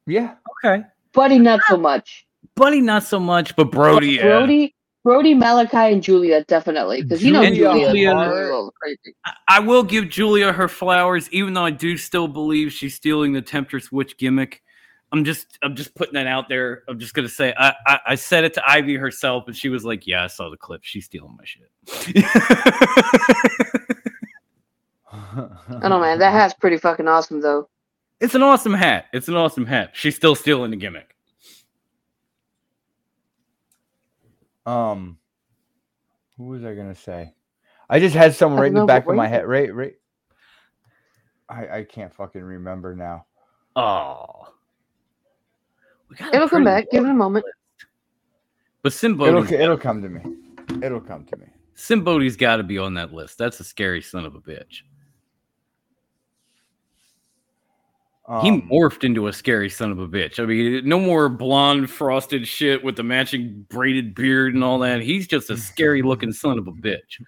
Yeah. Okay, Buddy, not so much. Buddy, not so much, but Brody, yeah. Brody, Brody, Malachi, and Julia definitely because you know Julia Julia, a crazy. I- will give Julia her flowers, even though I do still believe she's stealing the Temptress Witch gimmick. I'm just, I'm just putting that out there. I'm just gonna say, I, I, I said it to Ivy herself, and she was like, "Yeah, I saw the clip. She's stealing my shit." I don't know, man. That hat's pretty fucking awesome though. it's an awesome hat. It's an awesome hat. She's still stealing the gimmick. Um, who was I gonna say? I just had someone right in the know, back of my head. Right, right. I I can't fucking remember now. Oh, we got It'll come back. Give it a moment. list. But It'll it'll come to me. It'll come to me. Sinn Bodhi's got to be on that list. That's a scary son of a bitch. He Um, morphed into a scary son of a bitch. I mean, no more blonde frosted shit with the matching braided beard and all that. He's just a scary looking son of a bitch.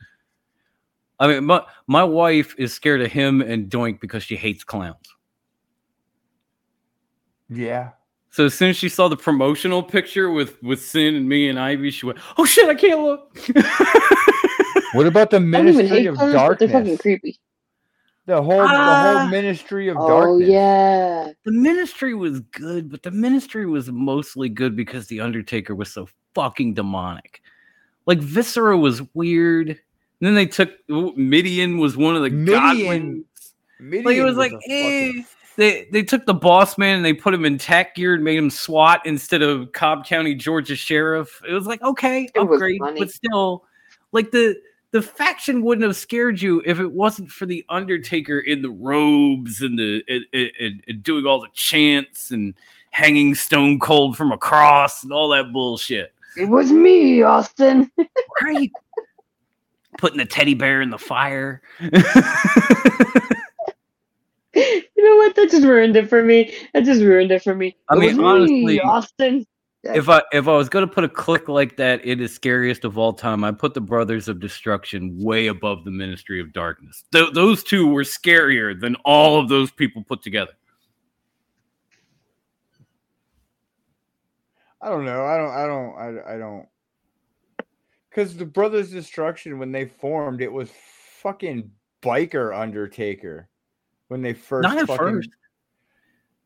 I mean, my my wife is scared of him and Doink because she hates clowns. Yeah. So as soon as she saw the promotional picture with with Sinn and me and Ivy, she went, "Oh shit, I can't look." What about the I Ministry of clowns, but they're fucking creepy. The whole the Ah. whole Ministry of Oh Darkness. yeah. the ministry was good, but the ministry was mostly good because the Undertaker was so fucking demonic. Like Viscera was weird. And then they took Mideon was one of the Mideon. godlings. Mideon Like it was like, a eh. fucking- They they took the boss man and they put him in tack gear and made him SWAT instead of Cobb County, Georgia sheriff. It was like okay, It was upgrade, but still, like the the faction wouldn't have scared you if it wasn't for the Undertaker in the robes and the and, and- and doing all the chants and hanging Stone Cold from a cross and all that bullshit. It was me, Austin. Right? Putting the teddy bear in the fire. you know what? That just ruined it for me. That just ruined it for me. I It mean, was me, honestly, Austin. if I if I was gonna put a click like that, it is scariest of all time. I put the Brothers of Destruction way above the Ministry of Darkness. Th- those two were scarier than all of those people put together. I don't know. I don't. I don't. I, I don't. Because the Brothers of Destruction, when they formed, it was fucking biker Undertaker. When they first, Not at fucking, first.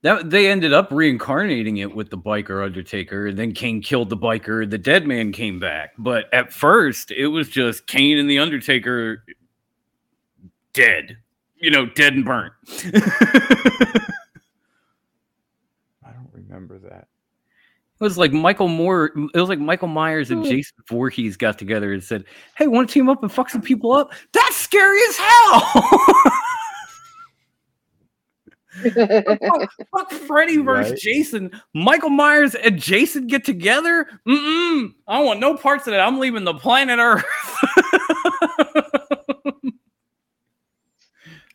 That they ended up reincarnating it with the biker Undertaker, and then Kane killed the biker. The dead man came back, but at first it was just Kane and the Undertaker dead. You know, dead and burnt. I don't remember that. It was like Michael Moore. It was like Michael Myers and Hmm. Jason Voorhees got together and said, "Hey, want to team up and fuck some people up? That's scary as hell." fuck, fuck Freddy versus Right. Jason. Michael Myers and Jason get together. Mm-mm. I don't want no parts of that. I'm leaving the planet Earth.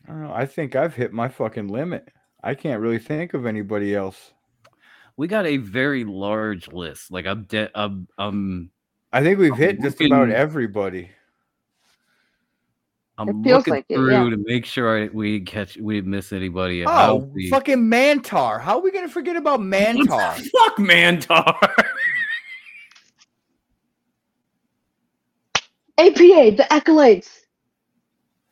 I don't know. I think I've hit my fucking limit. I can't really think of anybody else. we got a very large list. Like I'm, de- I'm, I'm, I think we've hit just about everybody. I'm It feels looking like it, through yeah. to make sure I, we didn't catch, we didn't miss anybody. Oh, hope we- fucking Mantaur. How are we gonna forget about Mantaur? Fuck Mantaur. APA, the acolytes.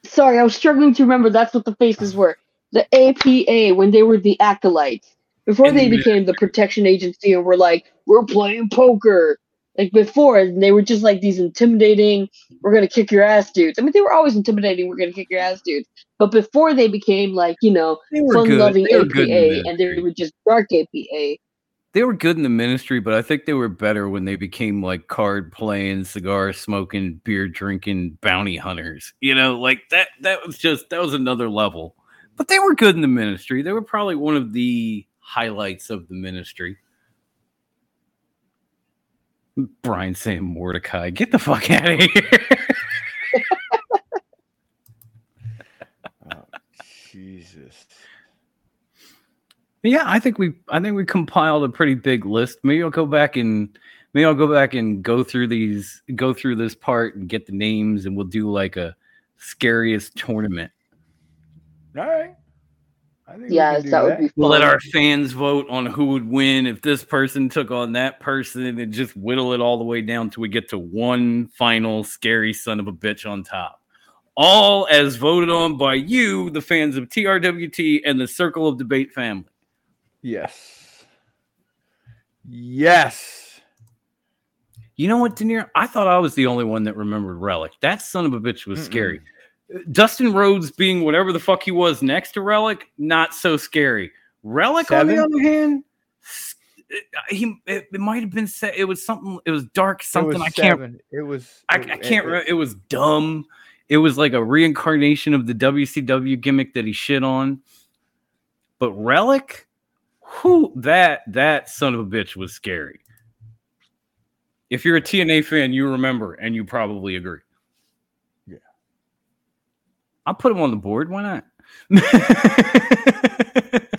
Sorry, I was struggling to remember that's what the faces were. The APA when they were the acolytes. Before And they the- became the protection agency and were like, we're playing poker. Like before, they were just like these intimidating, we're gonna kick your ass dudes. I mean, they were always intimidating, we're gonna kick your ass dudes. But before they became like, you know, fun loving They were good in the APA and they were just dark APA. they were good in the ministry, but I think they were better when they became like card playing, cigar smoking, beer drinking bounty hunters. You know, like that that was just that was another level. But they were good in the ministry. They were probably one of the highlights of the ministry. Brian saying Mordecai, get the fuck out of here. Oh, Jesus. Yeah, I think we I think we compiled a pretty big list. Maybe I'll go back and maybe I'll go back and go through these go through this part and get the names and we'll do like a scariest tournament. All right. I think Yes, can that would be fun. We'll let our fans vote on who would win if this person took on that person and just whittle it all the way down till we get to one final scary son of a bitch on top. All as voted on by you, the fans of TRWT and the Circle of Debate family. Yes. Yes. You know what, Denier? I thought I was the only one that remembered Rellik. That son of a bitch was scary. Dustin Rhodes being whatever the fuck he was next to Rellik, not so scary. Rellik, on the other hand, it- he it, it might have been set. It was something. It was dark. Something was I can't. seven. It was. I, it- I can't. it- It was dumb. It was like a reincarnation of the WCW gimmick that he shit on. But Rellik, who that that son of a bitch was scary. If you're a TNA fan, you remember and you probably agree. Yeah. I'll put him on the board. Why not?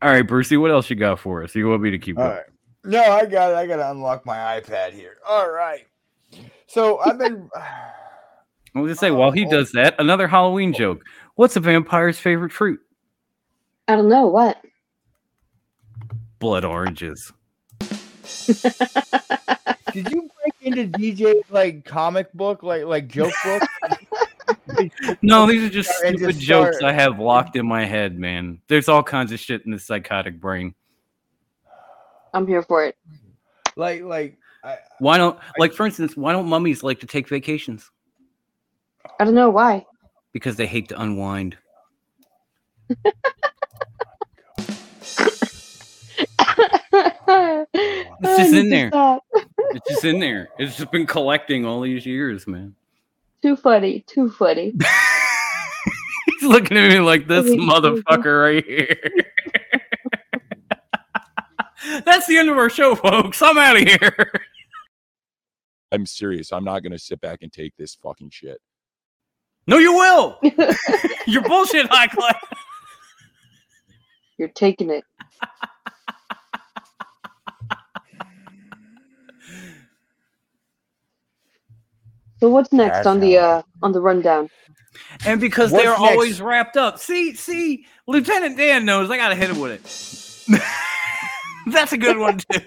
All right, Brucey, what else you got for us? You want me to keep All going? right. No, I got. it. I got to unlock my iPad here. All right. So I've been. I was gonna say, while he Oh. does that, another Halloween joke. What's a vampire's favorite fruit? I don't know what. Blood oranges. Did you break into DJ like comic book, like like joke book? No, these are just stupid just jokes start- I have locked in my head, man. There's all kinds of shit in the psychotic brain. I'm here for it. like like I, Why don't, like, for instance, why don't mummies like to take vacations? I don't know why. Because they hate to unwind. it's just in there. It's just in there. It's just been collecting all these years, man. Too funny. Too funny. He's looking at me like this motherfucker right here. That's the end of our show, folks. I'm out of here. I'm serious. I'm not gonna sit back and take this fucking shit. No, you will. You're bullshit, high class. You're taking it. So what's next That's on the uh on the rundown? And because What's they're next? always wrapped up. See, see, Lieutenant Dan knows I gotta hit him with it. That's a good one too.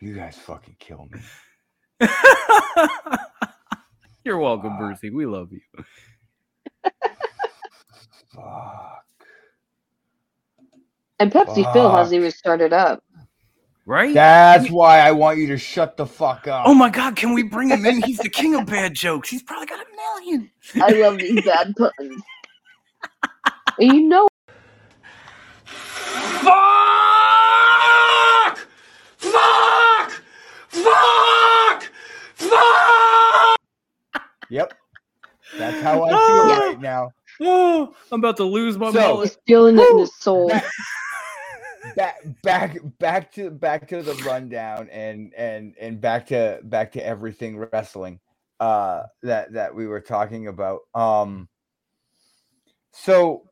you guys fucking kill me. You're welcome, Brucey. We love you. Fuck. And Pepsi Phil hasn't even started up. Right? That's why I want you to shut the fuck up. oh my god, can we bring him in? He's the king of bad jokes. He's probably got a million. I love these bad puns. You know Fuck! Fuck! Fuck! Fuck! Yep. That's how I feel Ah. right now. Oh, I'm about to lose my So- mullet. he's feeling it in his soul. Back, back, back, to back to the rundown and and and back to back to everything wrestling. uh that that we were talking about. Um so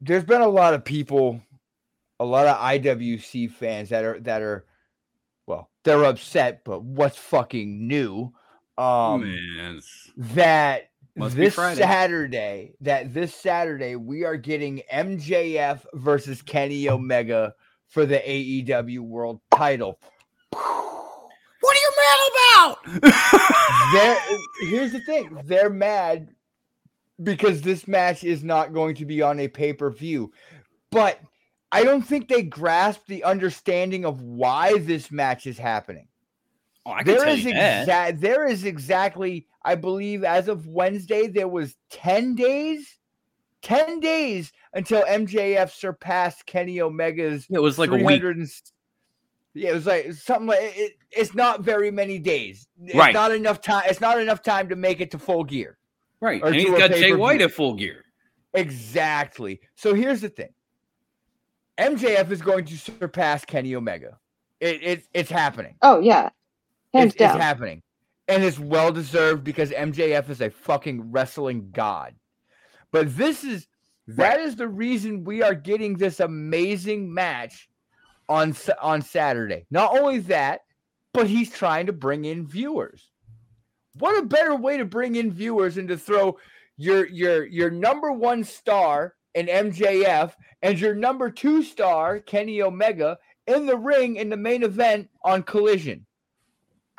there's been a lot of people, a lot of IWC fans that are that are well, they're upset, but what's fucking new? Um Man, that Must this. Saturday, that this Saturday we are getting MJF versus Kenny Omega for the AEW World Title. what are you mad about? Here's the thing: they're mad because this match is not going to be on a pay per view, but I don't think they grasp the understanding of why this match is happening. oh, I can There tell is you exact. There is exactly. I believe as of Wednesday, there was ten days, ten days until MJF surpassed Kenny Omega's. It was like a week. 300 and s- Yeah, it was like something like it, it's not very many days. It's Right. not enough time. It's not enough time to make it to full gear. Right. or And he's to a got Jay. White at full gear. Exactly. So here's the thing. MJF is going to surpass Kenny Omega. It, it it's happening. Oh yeah, hands It's, it's happening. And it's well deserved because MJF is a fucking wrestling god. But this is that is the reason we are getting this amazing match on on Saturday. Not only that, but he's trying to bring in viewers. What a better way to bring in viewers and to throw your your your number one star in MJF and your number two star Kenny Omega in the ring in the main event on Collision.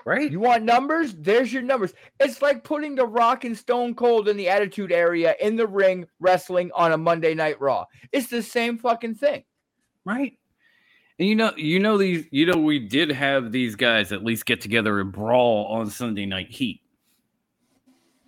Right. You want numbers? There's your numbers. It's like putting the Rock and Stone Cold in the Attitude Era in the ring wrestling on a Monday Night Raw. It's the same fucking thing. Right. And you know, you know these, you know, we did have these guys at least get together and brawl on Sunday Night Heat.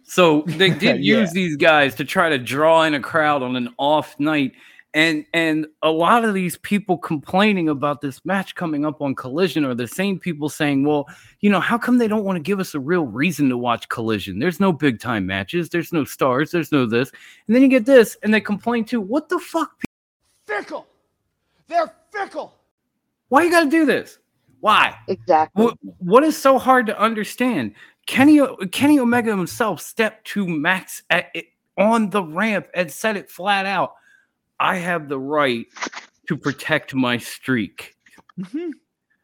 So they did Yeah. use these guys to try to draw in a crowd on an off night. And and a lot of these people complaining about this match coming up on Collision are the same people saying, "Well, you know, how come they don't want to give us a real reason to watch Collision? There's no big time matches, there's no stars, there's no this." And then you get this, and they complain too. What the fuck? Fickle. They're fickle. Why you got to do this? Why? Exactly. What, what is so hard to understand? Kenny Kenny Omega himself stepped to Max at on the ramp and said it flat out. I have the right to protect my streak. Mm-hmm.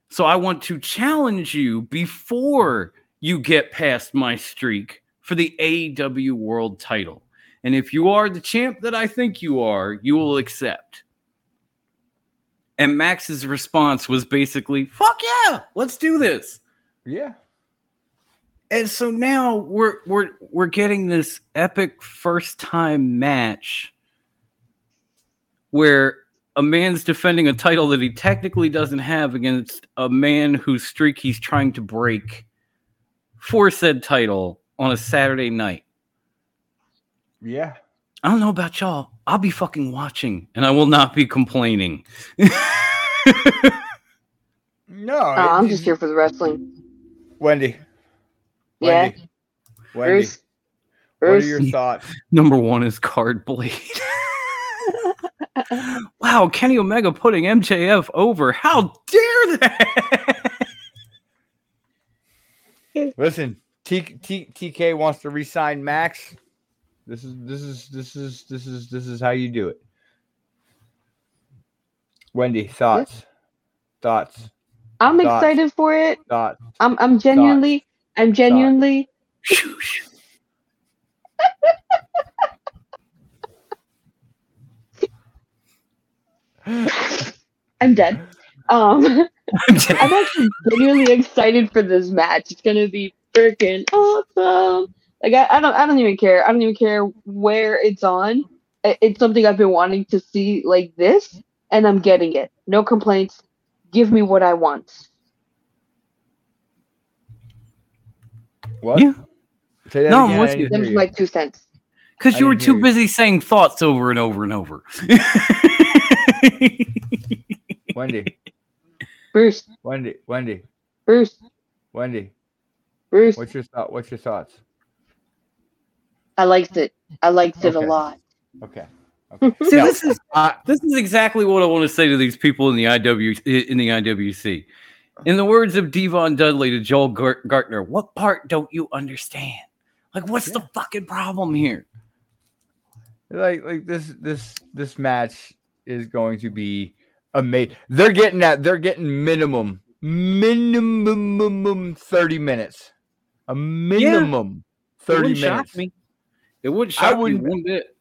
So I want to challenge you before you get past my streak for the AEW World title. And if you are the champ that I think you are, you will accept. And Max's response was basically, fuck yeah, let's do this. Yeah. And so now we're we're we're getting this epic first time match where a man's defending a title that he technically doesn't have against a man whose streak he's trying to break for said title on a Saturday night. Yeah. I don't know about y'all. I'll be fucking watching and I will not be complaining. No. Uh, I'm just here for the wrestling. Wendy. Yeah, Wendy. Wendy. Bruce. What are your thoughts? Number one is Card Blade. wow, Kenny Omega putting MJF over. How dare that? Listen, T, T, TK wants to re-sign Max. This is this is this is this is this is how you do it. Wendy, thoughts, thoughts, I'm Thoughts. excited for it. thoughts. I'm I'm genuinely I'm genuinely I'm dead. Um I'm actually genuinely excited for this match. It's gonna be freaking awesome. Like I, I don't I don't even care. I don't even care where it's on. It's something I've been wanting to see like this, and I'm getting it. No complaints. Give me what I want. What? Yeah. Say that No, I'm again, with you. didn't Them's hear you. my two cents. Because you were didn't hear too you. busy saying thoughts over and over and over. Wendy, Bruce, Wendy, Wendy, Bruce, Wendy. Bruce. What's your thought? What's your thoughts? I liked it. I liked it a lot. Okay. Okay. See, No, this is I- this is exactly what I want to say to these people in the IW in the IWC. In the words of Devon Dudley to Joel Gertner, what part don't you understand? Like, what's the fucking problem here? Like like this this this match is going to be amazing. They're getting that they're getting minimum minimum 30 minutes. A minimum It 30 wouldn't shock minutes. me. It would I shock me wouldn't- one bit.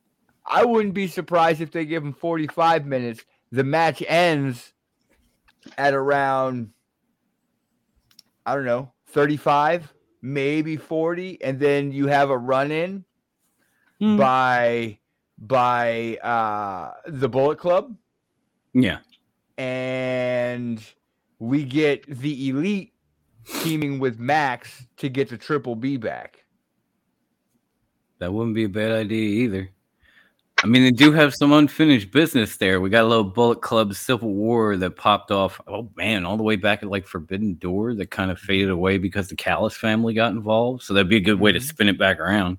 I wouldn't be surprised if they give them 45 minutes. The match ends at around, I don't know, 35, maybe 40, and then you have a run in Hmm. by by uh the Bullet Club, Yeah. and we get the elite teaming with Max to get the triple B back. That wouldn't be a bad idea either. I mean, they do have some unfinished business there. We got a little Bullet Club Civil War that popped off. Oh man, all the way back at like Forbidden Door that kind of faded away because the Callis family got involved. So that'd be a good way to spin it back around.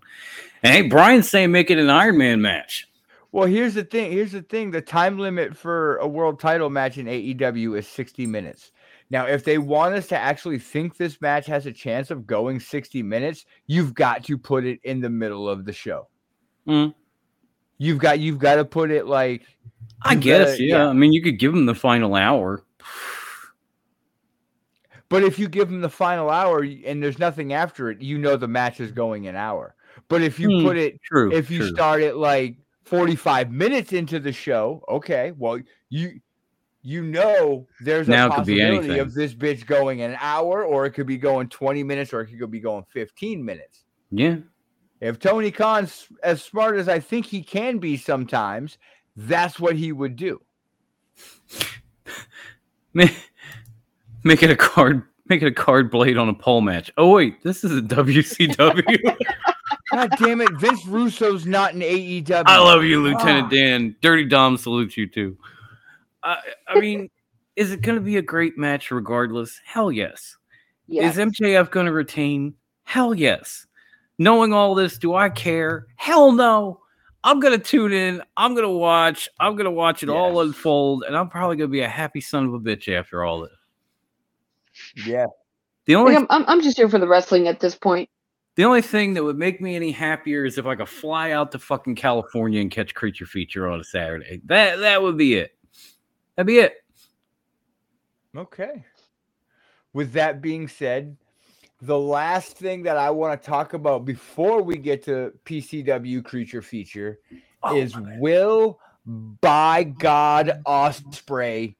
And hey, Brian's saying make it an Iron Man match. Well, here's the thing. Here's the thing. The time limit for a world title match in AEW is 60 minutes. Now, if they want us to actually think this match has a chance of going 60 minutes, you've got to put it in the middle of the show. Mm. You've got you've got to put it like I guess, gotta- yeah. yeah. I mean, you could give them the final hour. but if you give them the final hour and there's nothing after it, you know the match is going an hour. But if you Hmm, put it True. if you true. start it like 45 minutes into the show, okay, well, you you know there's Now a it could be possibility of this bitch going an hour, or it could be going 20 minutes, or it could be going 15 minutes. yeah. If Tony Khan's as smart as I think he can be sometimes, that's what he would do. Make, make it a card. Make it a card blade on a pole match. Oh wait, this is a WCW. God damn it, Vince Russo's not in AEW. I love you, Lieutenant Ah. Dan. Dirty Dom salutes you too. I, I mean, is it going to be a great match regardless? Hell yes. Yes. Is MJF going to retain? Hell yes. Knowing all this, do I care? Hell no. I'm going to tune in. I'm going to watch. I'm going to watch it all unfold, and I'm probably going to be a happy son of a bitch after all this. Yeah. The only I'm, I'm, I'm just here for the wrestling at this point. The only thing that would make me any happier is if I could fly out to fucking California and catch Creature Feature on a Saturday. That that would be it. That'd be it. Okay. With that being said, the last thing that I want to talk about before we get to PCW Creature Feature Oh, is will by God Ospreay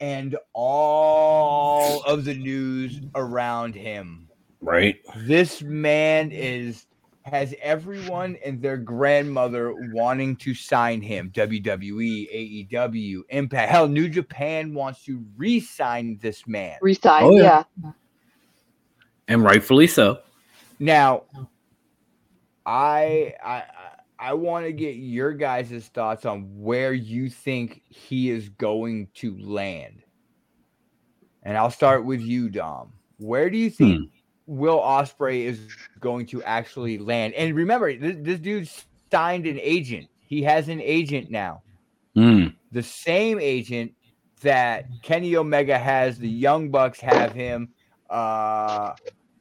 and all of the news around him. Right. This man is has everyone and their grandmother wanting to sign him. WWE, AEW, Impact. Hell, New Japan wants to re-sign this man. Reside, Oh, yeah. yeah. And rightfully so. Now, I I I- I want to get your guys' thoughts on where you think he is going to land. And I'll start with you, Dom. Where do you think hmm. Will Ospreay is going to actually land? And remember, this, this dude signed an agent. He has an agent now. Mm. The same agent that Kenny Omega has, the Young Bucks have him. Uh,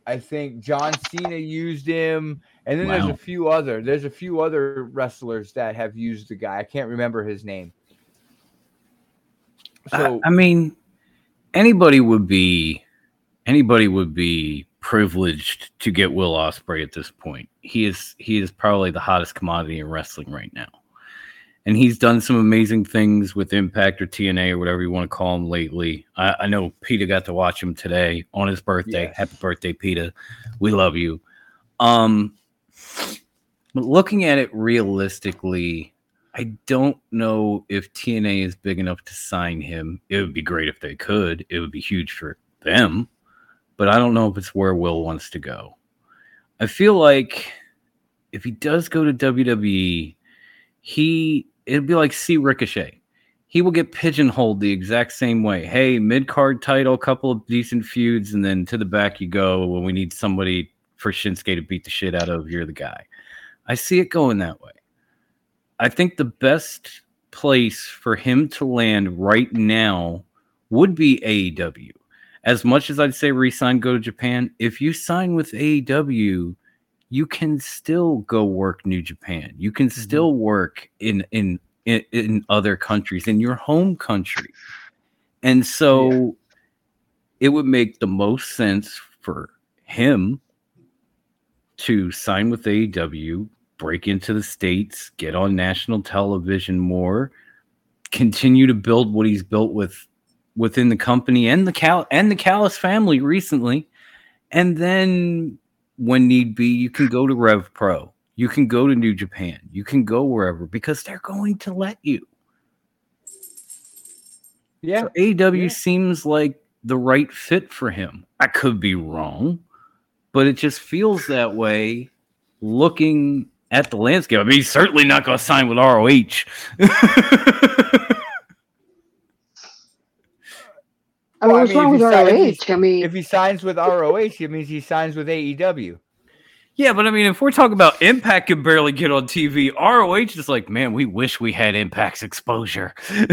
I think John Cena used him, and then there's a few other. There's a few other wrestlers that have used the guy. I can't remember his name. So I, I mean, anybody would be anybody would be privileged to get Will Ospreay at this point. He is he is probably the hottest commodity in wrestling right now. And he's done some amazing things with Impact or TNA or whatever you want to call him lately. I, I know Peter got to watch him today on his birthday. Yes. Happy birthday, Peter. We love you. Um, but looking at it realistically, I don't know if TNA is big enough to sign him. It would be great if they could. It would be huge for them, but I don't know if it's where Will wants to go. I feel like if he does go to WWE, he it'd be like see Ricochet. He will get pigeonholed the exact same way. Hey, mid card title, couple of decent feuds, and then to the back you go when we need somebody for Shinsuke to beat the shit out of. You're the guy. I see it going that way. I think the best place for him to land right now would be AEW. As much as I'd say resign, go to Japan, if you sign with AEW, you can still go work New Japan. You can Mm-hmm. still work in in in, in other countries in your home country. And so it would make the most sense for him to sign with AEW, break into the states, get on national television more, continue to build what he's built with within the company and the Cal and the Callis family recently, and then when need be, you can go to Rev Pro, you can go to New Japan, you can go wherever because they're going to let you. Yeah. So AEW Yeah. seems like the right fit for him. I could be wrong, but it just feels that way looking at the landscape. I mean, he's certainly not going to sign with ROH. I mean, Well, I what's mean, wrong if with he ROH? I mean, If he signs with ROH, it means he signs with AEW. yeah, but I mean, if we're talking about Impact can barely get on TV, ROH is like, man, we wish we had Impact's exposure.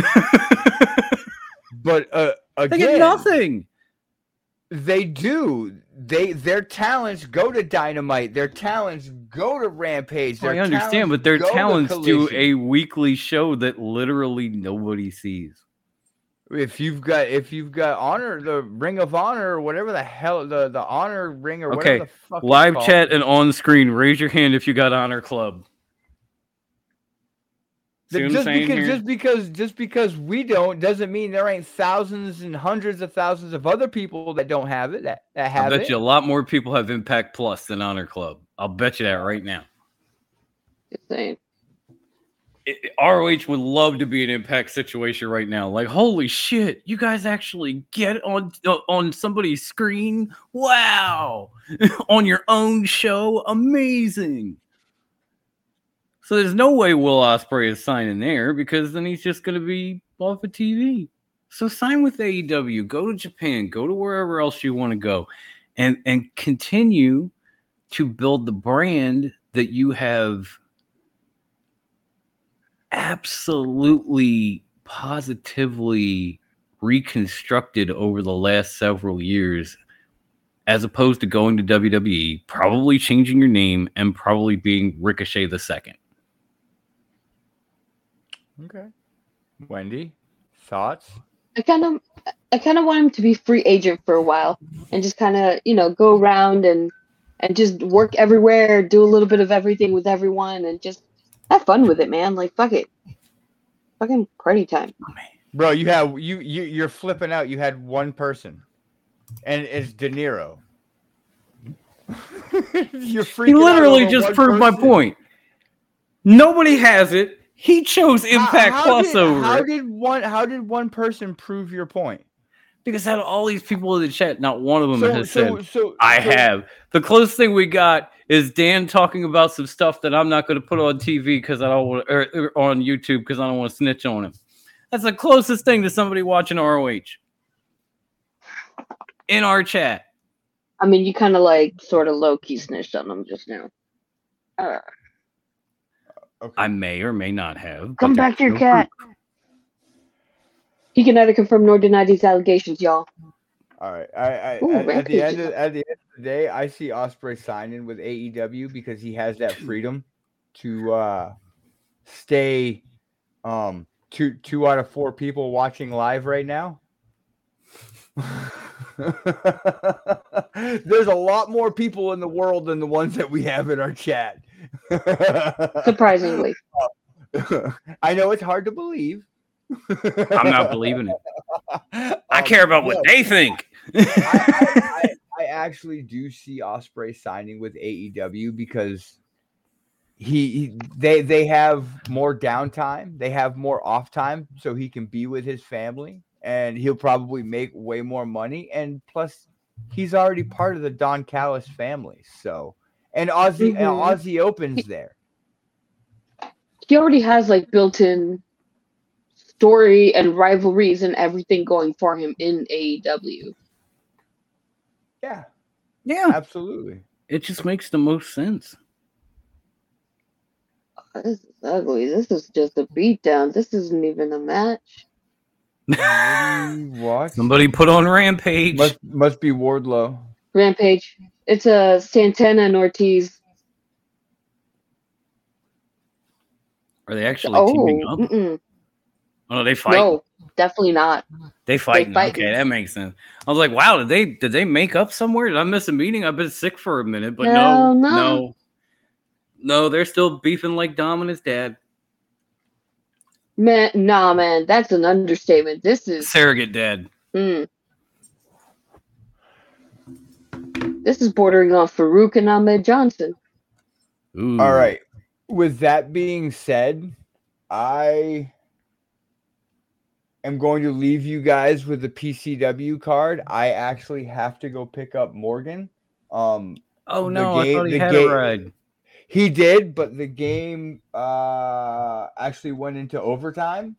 But uh, they get nothing. They do. They their talents go to Dynamite. Their talents go to Rampage. I understand, but their talents do a weekly show that literally nobody sees. If you've got if you've got honor, the Ring of Honor or whatever the hell the the Honor Ring or Okay, whatever the fuck. live called. chat and on screen. Raise your hand if you got Honor Club. See Th- what I'm Just because, here? just because, just because we don't doesn't mean there ain't thousands and hundreds of thousands of other people that don't have it that, that I bet it. you a lot more people have Impact Plus than Honor Club. I'll bet you that right now. just saying. It- ROH would love to be an Impact situation right now. Like, holy shit, you guys actually get on uh, on somebody's screen? Wow, on your own show, amazing. So there's no way Will Ospreay is signing there because then he's just going to be off of TV. So sign with AEW, go to Japan, go to wherever else you want to go, and and continue to build the brand that you have absolutely positively reconstructed over the last several years as opposed to going to WWE, probably changing your name and probably being Ricochet the second. Okay. Wendy, thoughts? I kind of, I kind of want him to be free agent for a while and just kind of, you know, go around and and just work everywhere, do a little bit of everything with everyone, and just have fun with it, man. Like fuck it, fucking party time. Bro, you have you you you're flipping out. You had one person, and it's De Niro. you're freaking. He literally over just one proved my point. Nobody has it. He chose Impact how Plus did, over How it. did one? How did one person prove your point? because out of all these people in the chat, not one of them So has so said so I so- have. The closest thing we got is Dan talking about some stuff that I'm not going to put on TV because I don't want, or, or on YouTube because I don't want to snitch on him. That's the closest thing to somebody watching ROH in our chat. I mean, you kind of like sort of low key snitched on him just now. Uh, Okay. I may or may not have. come back to your no cat. He can neither confirm nor deny these allegations, y'all. All right. I, I Ooh, at, at the end of, at the end of the day, I see Ospreay signing with AEW because he has that freedom to uh stay um two two out of four people watching live right now. There's a lot more people in the world than the ones that we have in our chat. Surprisingly, I know it's hard to believe. I'm not believing it. I Um, care about what no. they think. I, I, I actually do see Ospreay signing with AEW because he, he they they have more downtime, they have more off time, so he can be with his family, and he'll probably make way more money. And plus, he's already part of the Don Callis family, so and Aussie Mhm. Aussie opens there. he already has like built-in story and rivalries and everything going for him in AEW. Yeah. Yeah. Absolutely. It just makes the most sense. Oh, this is ugly. This is just a beatdown. This isn't even a match. what? Somebody put on Rampage. Must, must be Wardlow. Rampage. It's a Santana and Ortiz. Are they actually oh, teaming up? Mm-mm. Oh, no, they fight. No definitely not. They fighting. fighting. Okay, that makes sense. I was like, wow, did they did they make up somewhere? Did I miss a meeting? I've been sick for a minute, but no, Hell no. no, no, they're still beefing like Dom and his dad. Man, nah, man, that's an understatement. This is Surrogate dad. mm. this is bordering on Faarooq and Ahmed Johnson. Ooh. All right. With that being said, I am going to leave you guys with the PCW card. I actually have to go pick up Morgan. Um, Oh no, I thought he the had game- a ride. he did, but the game uh, actually went into overtime.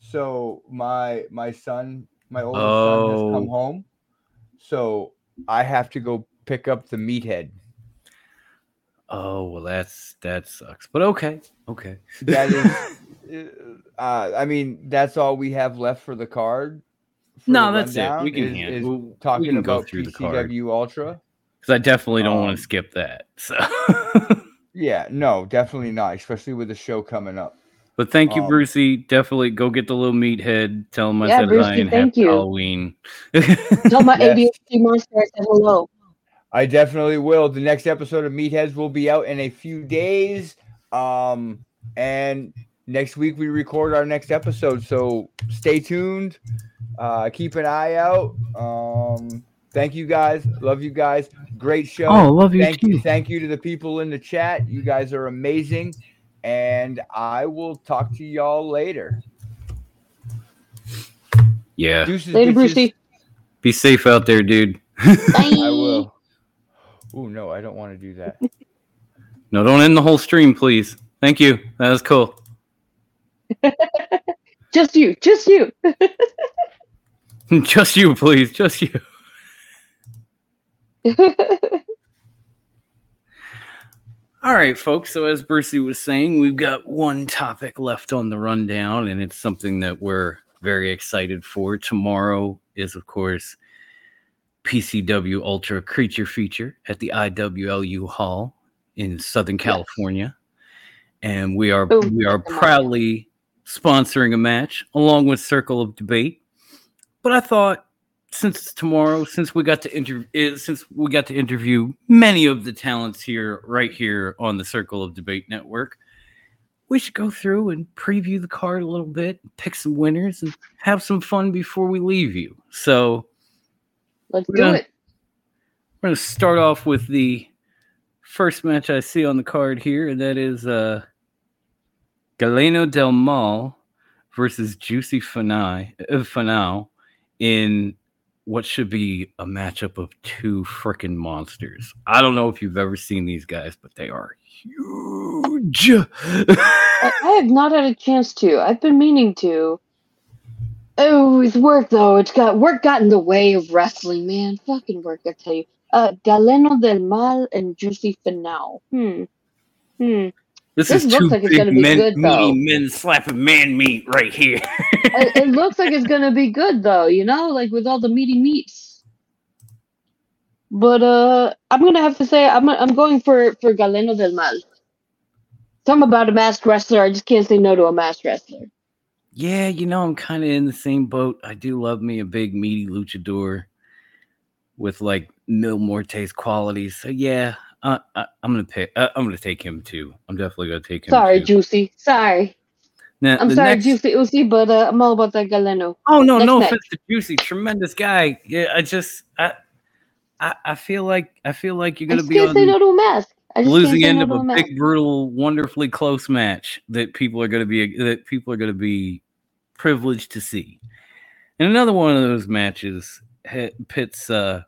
So my my son, my oldest son, has come Oh. home. So I have to go pick up the meathead. Oh well, that's that sucks. But okay, okay. That is, uh, I mean, that's all we have left for the card. for No, the that's it. We can is- hand- is we'll- we talking can go about through the card. PCW Ultra. Because I definitely don't want Um, to skip that. So, Yeah, no, definitely not, especially with the show coming up. but thank you, Um, Brucey. Definitely go get the little meathead. Tell him I Yeah, said Brucey, hi and thank happy you. Halloween. Tell my Yes. ADHD monster I said hello. I definitely will. The next episode of Meatheads will be out in a few days. Um, and next week we record our next episode. So stay tuned. Uh, keep an eye out. Um, thank you guys. Love you guys. Great show. Oh, love you thank too. you. Thank you to the people in the chat. You guys are amazing. And I will talk to y'all later. yeah. Deuces, Later, bitches. Brucey. Be safe out there, dude. Bye. I will. Oh no, I don't want to do that. No, don't end the whole stream, please. Thank you. That was cool. Just you, just you. Just you, please. Just you. All right, folks. So, as Brucey was saying, we've got one topic left on the rundown, and it's something that we're very excited for. Tomorrow is, of course, PCW Ultra Creature Feature at the ILWU Hall in Southern California, and we are Boom. we are proudly sponsoring a match along with Circle of Debate. But I thought since it's tomorrow, since we got to interview, since we got to interview many of the talents here, right here on the Circle of Debate Network, we should go through and preview the card a little bit, pick some winners, and have some fun before we leave you. So Let's do gonna- it. we're going to start off with the first match I see on the card here, and that is uh, Galeno Del Mal versus Juicy Finau, uh, in what should be a matchup of two freaking monsters. I don't know if you've ever seen these guys, but they are huge. I, I have not had a chance to. I've been meaning to. Oh, it's work though. It's got work got in the way of wrestling, man. Fucking work, I tell you. Uh, Galeno del Mal and Juicy Finau. Hmm. Hmm. This, This is looks like it's gonna be men, good, though. men slapping man meat right here. it, it looks like it's gonna be good though. You know, like with all the meaty meats. But uh, I'm gonna have to say I'm I'm going for for Galeno del Mal. Something about a masked wrestler. I just can't say no to a masked wrestler. Yeah, you know, I'm kind of in the same boat. I do love me a big meaty luchador with like Mil Muertes qualities. So yeah, uh, I, I'm gonna pick. Uh, I'm gonna take him too. I'm definitely gonna take him. Sorry, too. Juicy. Sorry. Now, I'm sorry, next- Juicy Uzi, but uh, I'm all about that Galeno. Oh no, Next no offense to Juicy, tremendous guy. Yeah, I just I I, I feel like I feel like you're gonna be on no mask. I just losing end no of a mask. big, brutal, wonderfully close match that people are gonna be that people are gonna be privileged to see. And another one of those matches pits uh,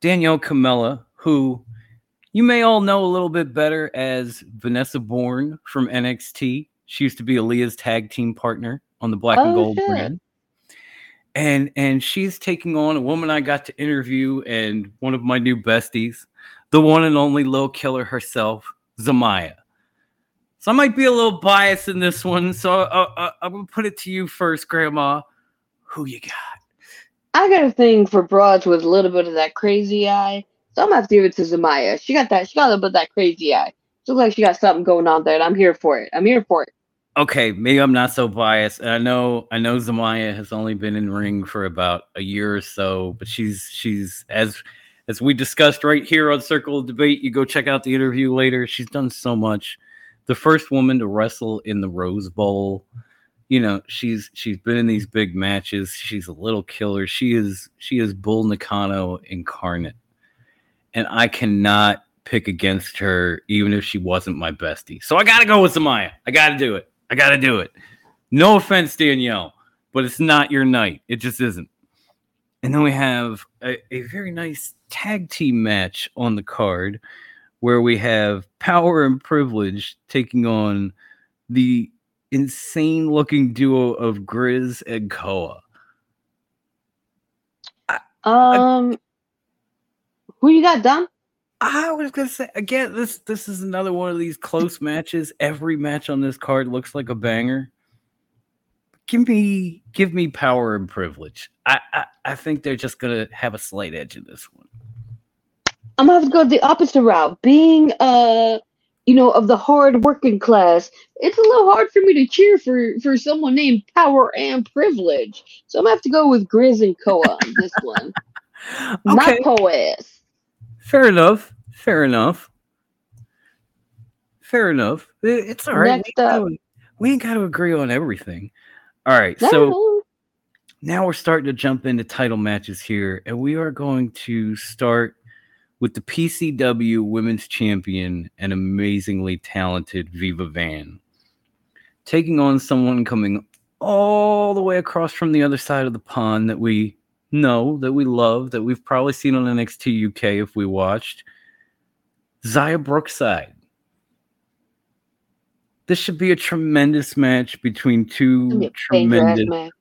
Danielle Camella, who you may all know a little bit better as Vanessa Borne from NXT. She used to be Aliyah's tag team partner on the Black and Oh, Gold shit. brand. And and she's taking on a woman I got to interview and one of my new besties, the one and only Lil Killer herself, Zamaya. So I might be a little biased in this one. So uh, uh, I'm gonna put it to you first, Grandma. Who you got? I got a thing for broads with a little bit of that crazy eye. So I'm gonna have to give it to Zamaya. She got that. She got a little bit that crazy eye. looks like she got something going on there, and I'm here for it. I'm here for it. okay, maybe I'm not so biased. I know I know Zamaya has only been in ring for about a year or so, but she's she's as as we discussed right here on Circle of Debate. You go check out the interview later. She's done so much. The first woman to wrestle in the Rose Bowl. You know, she's she's been in these big matches. She's a little killer. She is she is Bull Nakano incarnate. And I cannot pick against her even if she wasn't my bestie. So I gotta go with Zamaya. I gotta do it. I gotta do it. No offense, Danielle, but it's not your night. It just isn't. And then we have a, a very nice tag team match on the card where we have Power and Privilege taking on the insane looking duo of Grizz and Koa. Um, who you got, Dom? I was gonna say again, this this is another one of these close matches. Every match on this card looks like a banger. Give me give me power and privilege. I I, I think they're just gonna have a slight edge in this one. I'm gonna have to go the opposite route. Being uh, you know, of the hard working class, it's a little hard for me to cheer for for someone named Power and Privilege. So I'm gonna have to go with Grizz and Koa on this one. My Okay. Poas. Fair enough. Fair enough. Fair enough. It's all right. Next we, ain't up. gotta, we ain't got to agree on everything. All right. No, So now we're starting to jump into title matches here, and we are going to start with the PCW Women's Champion and amazingly talented Viva Van taking on someone coming all the way across from the other side of the pond that we know, that we love, that we've probably seen on NXT UK if we watched. Xia Brookside. This should be a tremendous match between two gonna be a banger ass tremendous match.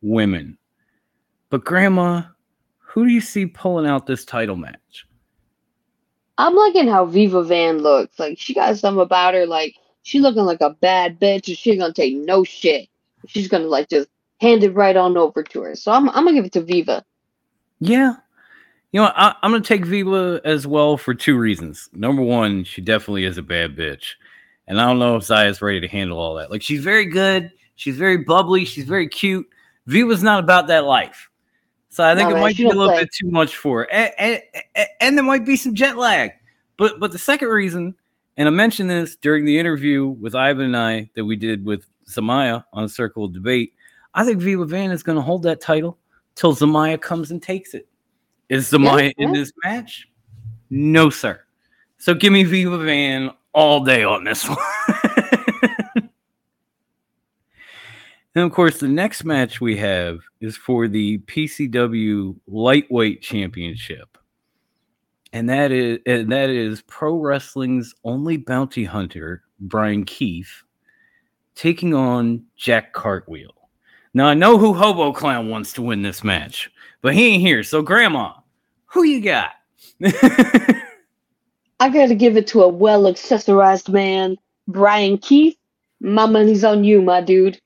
women. But grandma, who do you see pulling out this title match? I'm liking how Viva Van looks. Like she got something about her. Like she looking like a bad bitch, and she gonna take no shit. She's gonna like just hand it right on over to her. So I'm I'm gonna give it to Viva. Yeah. You know, I, I'm going to take Viva as well for two reasons. Number one, she definitely is a bad bitch. And I don't know if Xia's ready to handle all that. Like, she's very good. She's very bubbly. She's very cute. Viva's not about that life. So I think No, it man, might be a little play. bit too much for her. And, and, and, there might be some jet lag. But but the second reason, and I mentioned this during the interview with Ivan and I that we did with Zamaya on Circle of Debate, I think Viva Van is going to hold that title till Zamaya comes and takes it. Is Zamaya in yeah. this match? No, sir. So give me Viva Van all day on this one. and of course, the next match we have is for the PCW Lightweight Championship. And that is and that is pro wrestling's only bounty hunter, Brian Keith, taking on Jack Cartwheel. Now I know who Hobo Clown wants to win this match, but he ain't here. So, Grandma, who you got? I gotta give it to a well accessorized man, Brian Keith. My money's on you, my dude.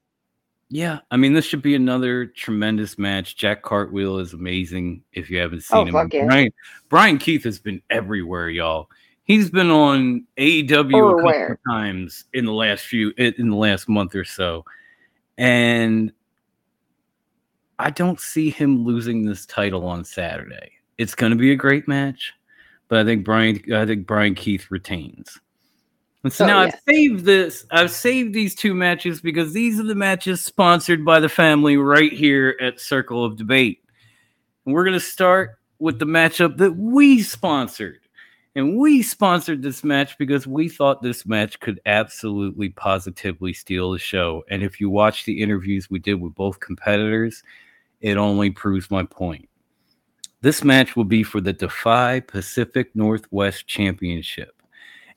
yeah, I mean, this should be another tremendous match. Jack Cartwheel is amazing. If you haven't seen Oh, him, fuck yeah. Brian, Brian Keith has been everywhere, y'all. He's been on AEW a couple of times in the last few in the last month or so, and I don't see him losing this title on Saturday. It's going to be a great match, but I think Brian I think Brian Keith retains. And so Oh, now yeah. I've saved this. I've saved these two matches because these are the matches sponsored by the family right here at Circle of Debate. And we're going to start with the matchup that we sponsored. And we sponsored this match because we thought this match could absolutely positively steal the show. And if you watch the interviews we did with both competitors, it only proves my point. This match will be for the Defy Pacific Northwest Championship.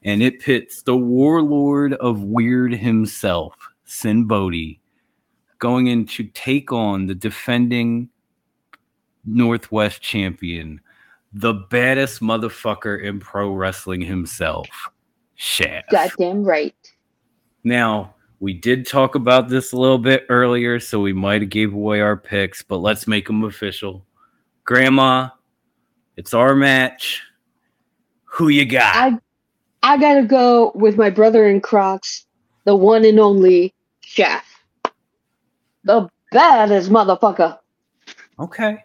And it pits the warlord of weird himself, Sinn Bodhi, going in to take on the defending Northwest champion, the baddest motherfucker in pro wrestling himself, Shaft. Goddamn right. Now, we did talk about this a little bit earlier, so we might have gave away our picks, but let's make them official. Grandma, it's our match. Who you got? I I gotta go with my brother in Crocs, the one and only Chef. The baddest motherfucker. Okay.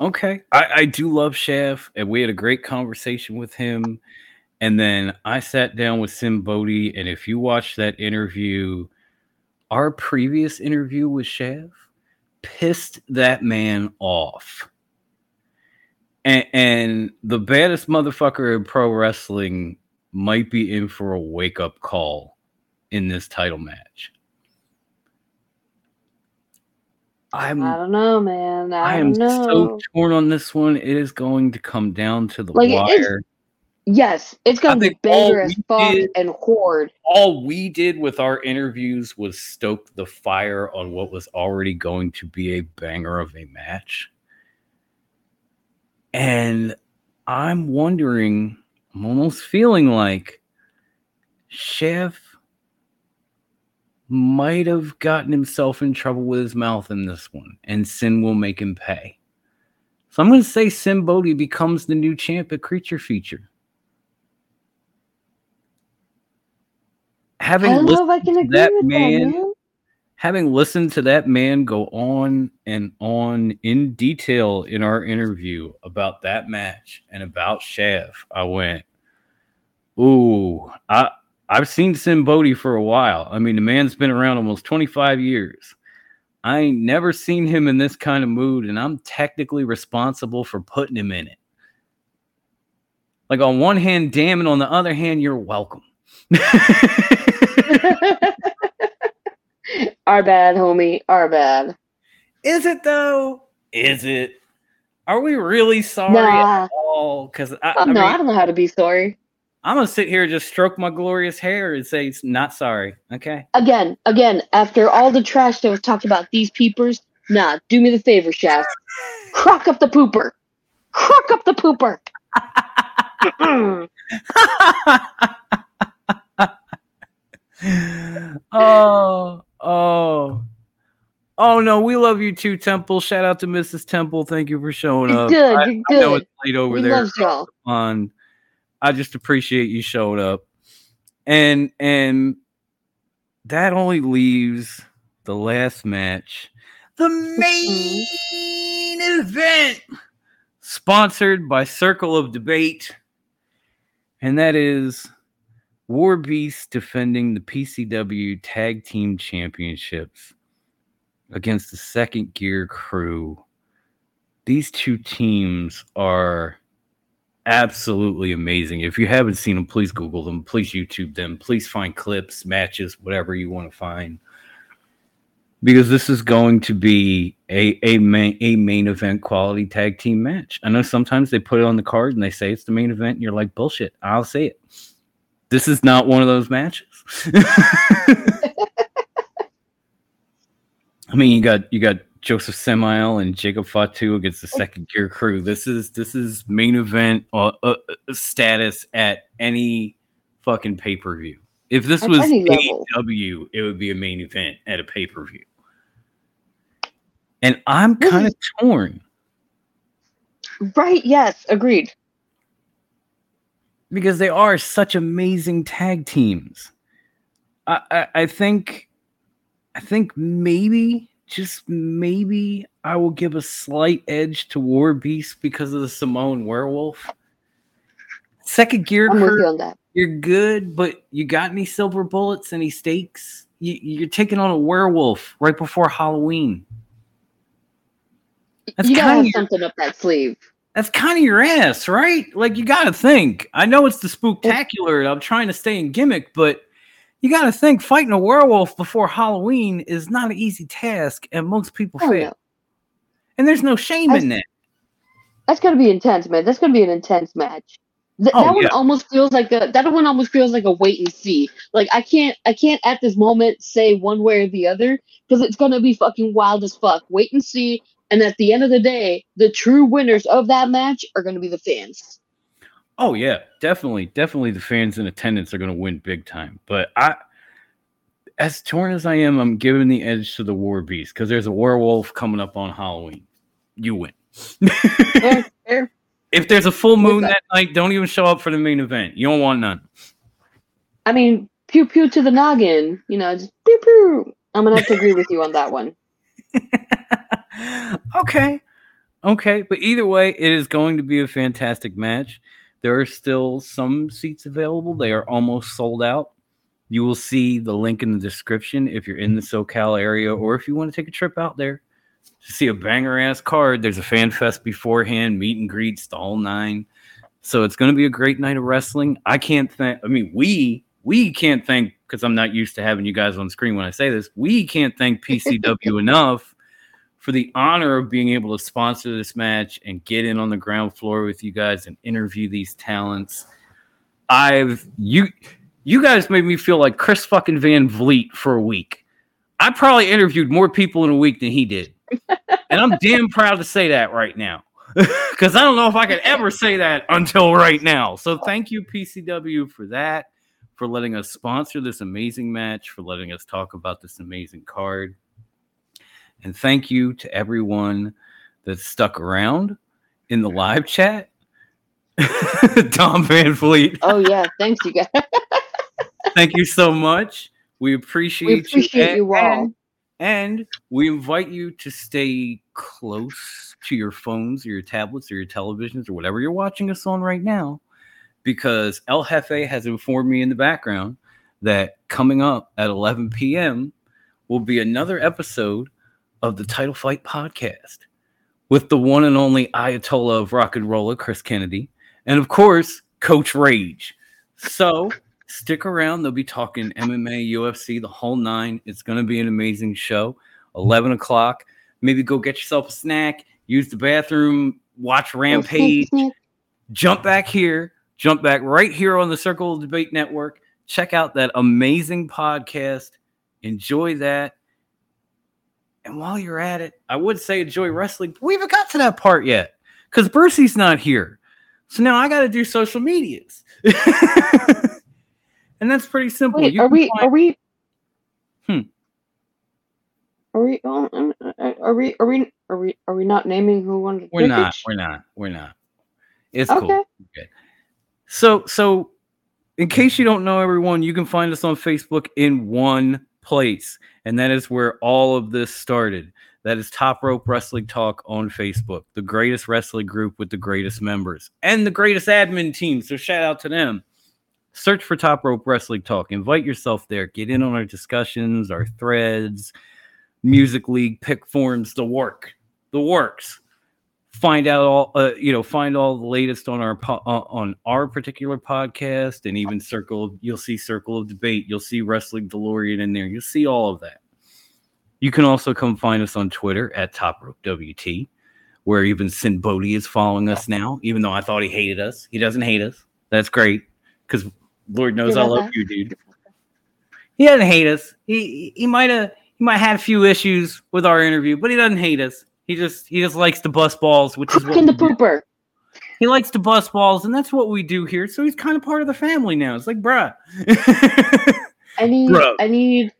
Okay. I, I do love Chef, and we had a great conversation with him. And then I sat down with Sinn Bodhi, and if you watch that interview, our previous interview with Chef pissed that man off. And, and the baddest motherfucker in pro wrestling might be in for a wake up call in this title match. I'm I don't know, man. I, I am know. so torn on this one. It is going to come down to the Like, wire. Yes, it's gonna be banger as fuck did- and horde. All we did with our interviews was stoke the fire on what was already going to be a banger of a match. And I'm wondering, I'm almost feeling like Chef might have gotten himself in trouble with his mouth in this one, and Sinn will make him pay. So I'm going to say Sinn Bodhi becomes the new champ at Creature Feature. I Having don't know if listened I can to agree that with man, that, man. having listened to that man go on and on in detail in our interview about that match and about Shav, I went, "Ooh, I I've seen Sinn Bodhi for a while. I mean, the man's been around almost 25 years. I ain't never seen him in this kind of mood, and I'm technically responsible for putting him in it. Like on one hand, damn, and on the other hand, you're welcome. Our bad, homie. Our bad. Is it though? Is it? Are we really sorry Nah. at all? Because I, Oh, I no, mean, I don't know how to be sorry. I'm gonna sit here and just stroke my glorious hair and say it's not sorry. Okay. Again, again, after all the trash that was talked about these peepers, nah, do me the favor, Chef. Crock up the pooper. Crock up the pooper. oh, oh, oh no, we love you too, Temple. Shout out to Mrs. Temple. Thank you for showing You're up. good, I, you're I know good. it's late over we there. love y'all. on I just appreciate you showing up. And and that only leaves the last match. The main event sponsored by Circle of Debate. And that is War Beast defending the PCW Tag Team Championships against the Second Gear Crew. These two teams are absolutely amazing. If you haven't seen them, please Google them, please YouTube them, please find clips, matches, whatever you want to find. Because this is going to be a a main, a main event quality tag team match. I know sometimes they put it on the card and they say it's the main event, and you're like, bullshit. I'll say it. This is not one of those matches. I mean, you got you got Josef Samael and Jacob Fatu against the second gear crew. This is this is main event uh, uh, status at any fucking pay per view. If this At was. AEW, it would be a main event at a pay per view. And I'm kind of torn Right, yes, agreed. Because they are such amazing tag teams. I, I, I think, I think maybe just maybe I will give a slight edge to War Beast because of the Samoan Werewolf. Second gear I'm with you on that. you're good, but you got any silver bullets, any stakes? You, you're taking on a werewolf right before Halloween. That's you gotta have your, something up that sleeve. That's kind of your ass, right? Like you got to think. I know it's the spooktacular. I'm trying to stay in gimmick, but you got to think fighting a werewolf before Halloween is not an easy task, and most people Oh, fail. no. And there's no shame I- in that. That's gonna be intense, man. That's gonna be an intense match. Th- Oh, that one yeah. almost feels like a that one almost feels like a wait and see. Like I can't I can't at this moment say one way or the other because it's gonna be fucking wild as fuck. Wait and see. And at the end of the day, the true winners of that match are gonna be the fans. Oh yeah, definitely, definitely. The fans in attendance are going to win big time. But I, as torn as I am, I'm giving the edge to the War Beast because there's a werewolf coming up on Halloween. You win. Fair, fair. If there's a full moon that night, don't even show up for the main event. You don't want none. I mean, pew pew to the noggin. You know, just pew pew. I'm gonna have to agree with you on that one. okay. Okay. But either way, it is going to be a fantastic match. There are still some seats available. They are almost sold out. You will see the link in the description if you're in the SoCal area or if you want to take a trip out there to see a banger ass card. There's a fan fest beforehand, meet and greets, whole nine. So it's going to be a great night of wrestling. I can't thank, I mean, we, we can't thank, because I'm not used to having you guys on screen when I say this, we can't thank PCW enough for the honor of being able to sponsor this match and get in on the ground floor with you guys and interview these talents. I've you you guys made me feel like Chris fucking Van Vliet for a week. I probably interviewed more people in a week than he did. and I'm damn proud to say that right now. Because I don't know if I could ever say that until right now. So thank you, PCW, for that, for letting us sponsor this amazing match, for letting us talk about this amazing card. And thank you to everyone that stuck around in the live chat. Tom Van Fleet. Oh yeah, thanks you guys. thank you so much. We appreciate, we appreciate you, you all. And, and we invite you to stay close to your phones or your tablets or your televisions or whatever you're watching us on right now, because El Jefe has informed me in the background that coming up at 11 p.m. will be another episode of the Title Fight podcast with the one and only Ayatollah of rock and roller, Chris Kennedy, and of course, Coach Rage. So stick around. They'll be talking MMA, UFC, the whole nine. It's going to be an amazing show. 11 o'clock. Maybe go get yourself a snack, use the bathroom, watch Rampage, jump back here, jump back right here on the Circle of Debate Network. Check out that amazing podcast. Enjoy that. And while you're at it, I would say enjoy wrestling. But we haven't got to that part yet because Brucey's not here. So now I got to do social medias. and that's pretty simple. Wait, are we? find- Are we? Hmm. Are we? oh, um, Are we? Are we? Are we? Are we not naming who won? the We're not. We're not. We're not. It's Okay. cool. Okay. So, so in case you don't know, everyone, you can find us on Facebook in one place, and that is where all of this started. That is Top Rope Wrestling Talk on Facebook, the greatest wrestling group with the greatest members and the greatest admin team. So, shout out to them. Search for Top Rope Wrestling Talk. Invite yourself there. Get in on our discussions, our threads, music league pick forms, the work, the works find out all uh, you know find all the latest on our po- uh, on our particular podcast and even circle you'll see circle of debate you'll see wrestling delorean in there you'll see all of that. You can also come find us on twitter at top rope wt where even Sinn Bodhi is following us now even though i thought he hated us. He doesn't hate us. That's great because lord knows i love love that. you dude. He doesn't hate us. He he might have he might have had a few issues with our interview but he doesn't hate us he just he just likes to bust balls which is Cook what in the we do. pooper. He likes to bust balls, and that's what we do here. So he's kind of part of the family now. It's like, bruh. I need. Bro. I need.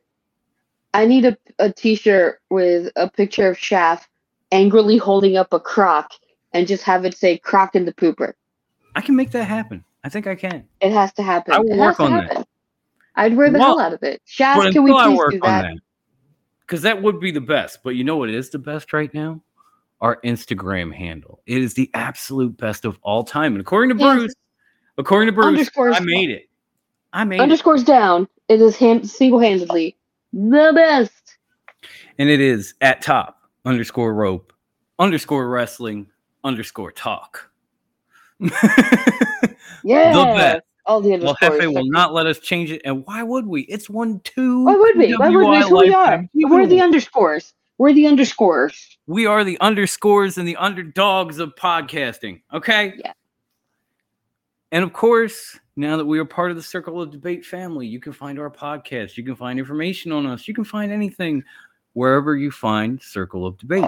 I need a, a T-shirt with a picture of Shaft angrily holding up a crock and just have it say "crock in the pooper." I can make that happen. I think I can. It has to happen. I will it work has to on that. I'd wear the Well, hell out of it. Shaz, but can we until I please work do on that? that, because that would be the best. But you know what is the best right now? Our Instagram handle. It is the absolute best of all time. And according to. Bruce, according to Bruce, Underscores- I made it. I made it. Underscores down. It is hand, single-handedly the best. And it is at top underscore rope underscore wrestling underscore talk. Yeah. The best. All the Well. Jefe will not let us change it. And why would we? It's one, two. Why would we? Why would we? Who we are. We're the underscores. We're the underscores. we are the underscores and the underdogs of podcasting. Okay. Yeah. And of course, now that we are part of the Circle of Debate family, you can find our podcast. You can find information on us. You can find anything wherever you find Circle of Debate.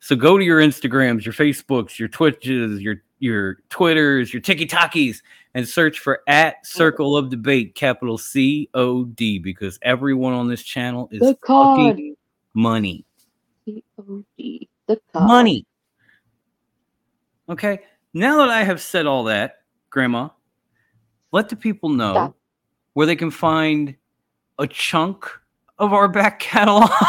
So go to your Instagrams, your Facebooks, your Twitches, your your Twitters, your TikTokies, and search for at Circle of Debate, capital C O D, because everyone on this channel is The card. fucking money C-O-D. The card. money. Okay. now that I have said all that, Grandma, let the people know Stop. where they can find a chunk of our back catalog.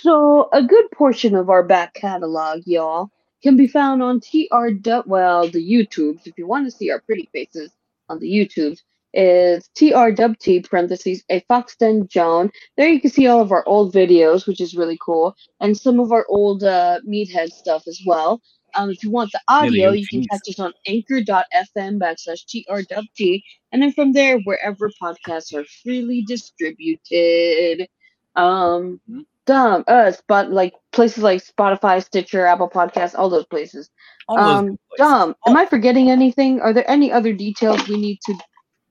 So a good portion of our back catalog, y'all, can be found on TR. Well, the YouTubes. If you want to see our pretty faces on the YouTubes, is TRWT parentheses a Foxden Joan. There you can see all of our old videos, which is really cool, and some of our old uh, meathead stuff as well. Um, if you want the audio, you can catch us on anchor.fm backslash TRWT, and then from there, wherever podcasts are freely distributed. Um, Mhm. Dumb, uh, spot like places like Spotify, Stitcher, Apple Podcasts, all those places. All Um, good places. Dom, am I forgetting anything? Are there any other details we need to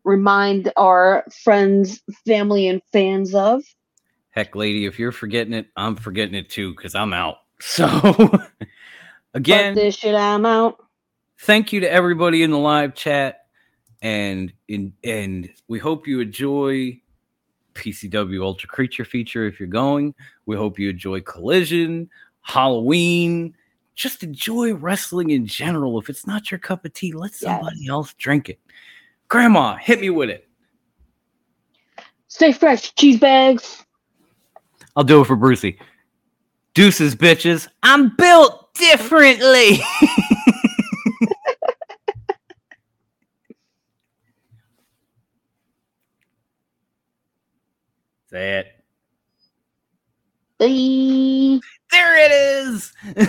remind our friends, family, and fans of? Heck, lady, if you're forgetting it, I'm forgetting it too because I'm out. So, again, Fuck this shit, I'm out. thank you to everybody in the live chat, and in and we hope you enjoy PCW Ultra Creature feature if you're going. We hope you enjoy Collision, Halloween. Just enjoy wrestling in general. If it's not your cup of tea, let somebody else drink it. Grandma, hit me with it. Stay fresh, cheese bags. I'll do it for Brucey. Deuces, bitches. I'm built differently. Say it. Bye. There it is.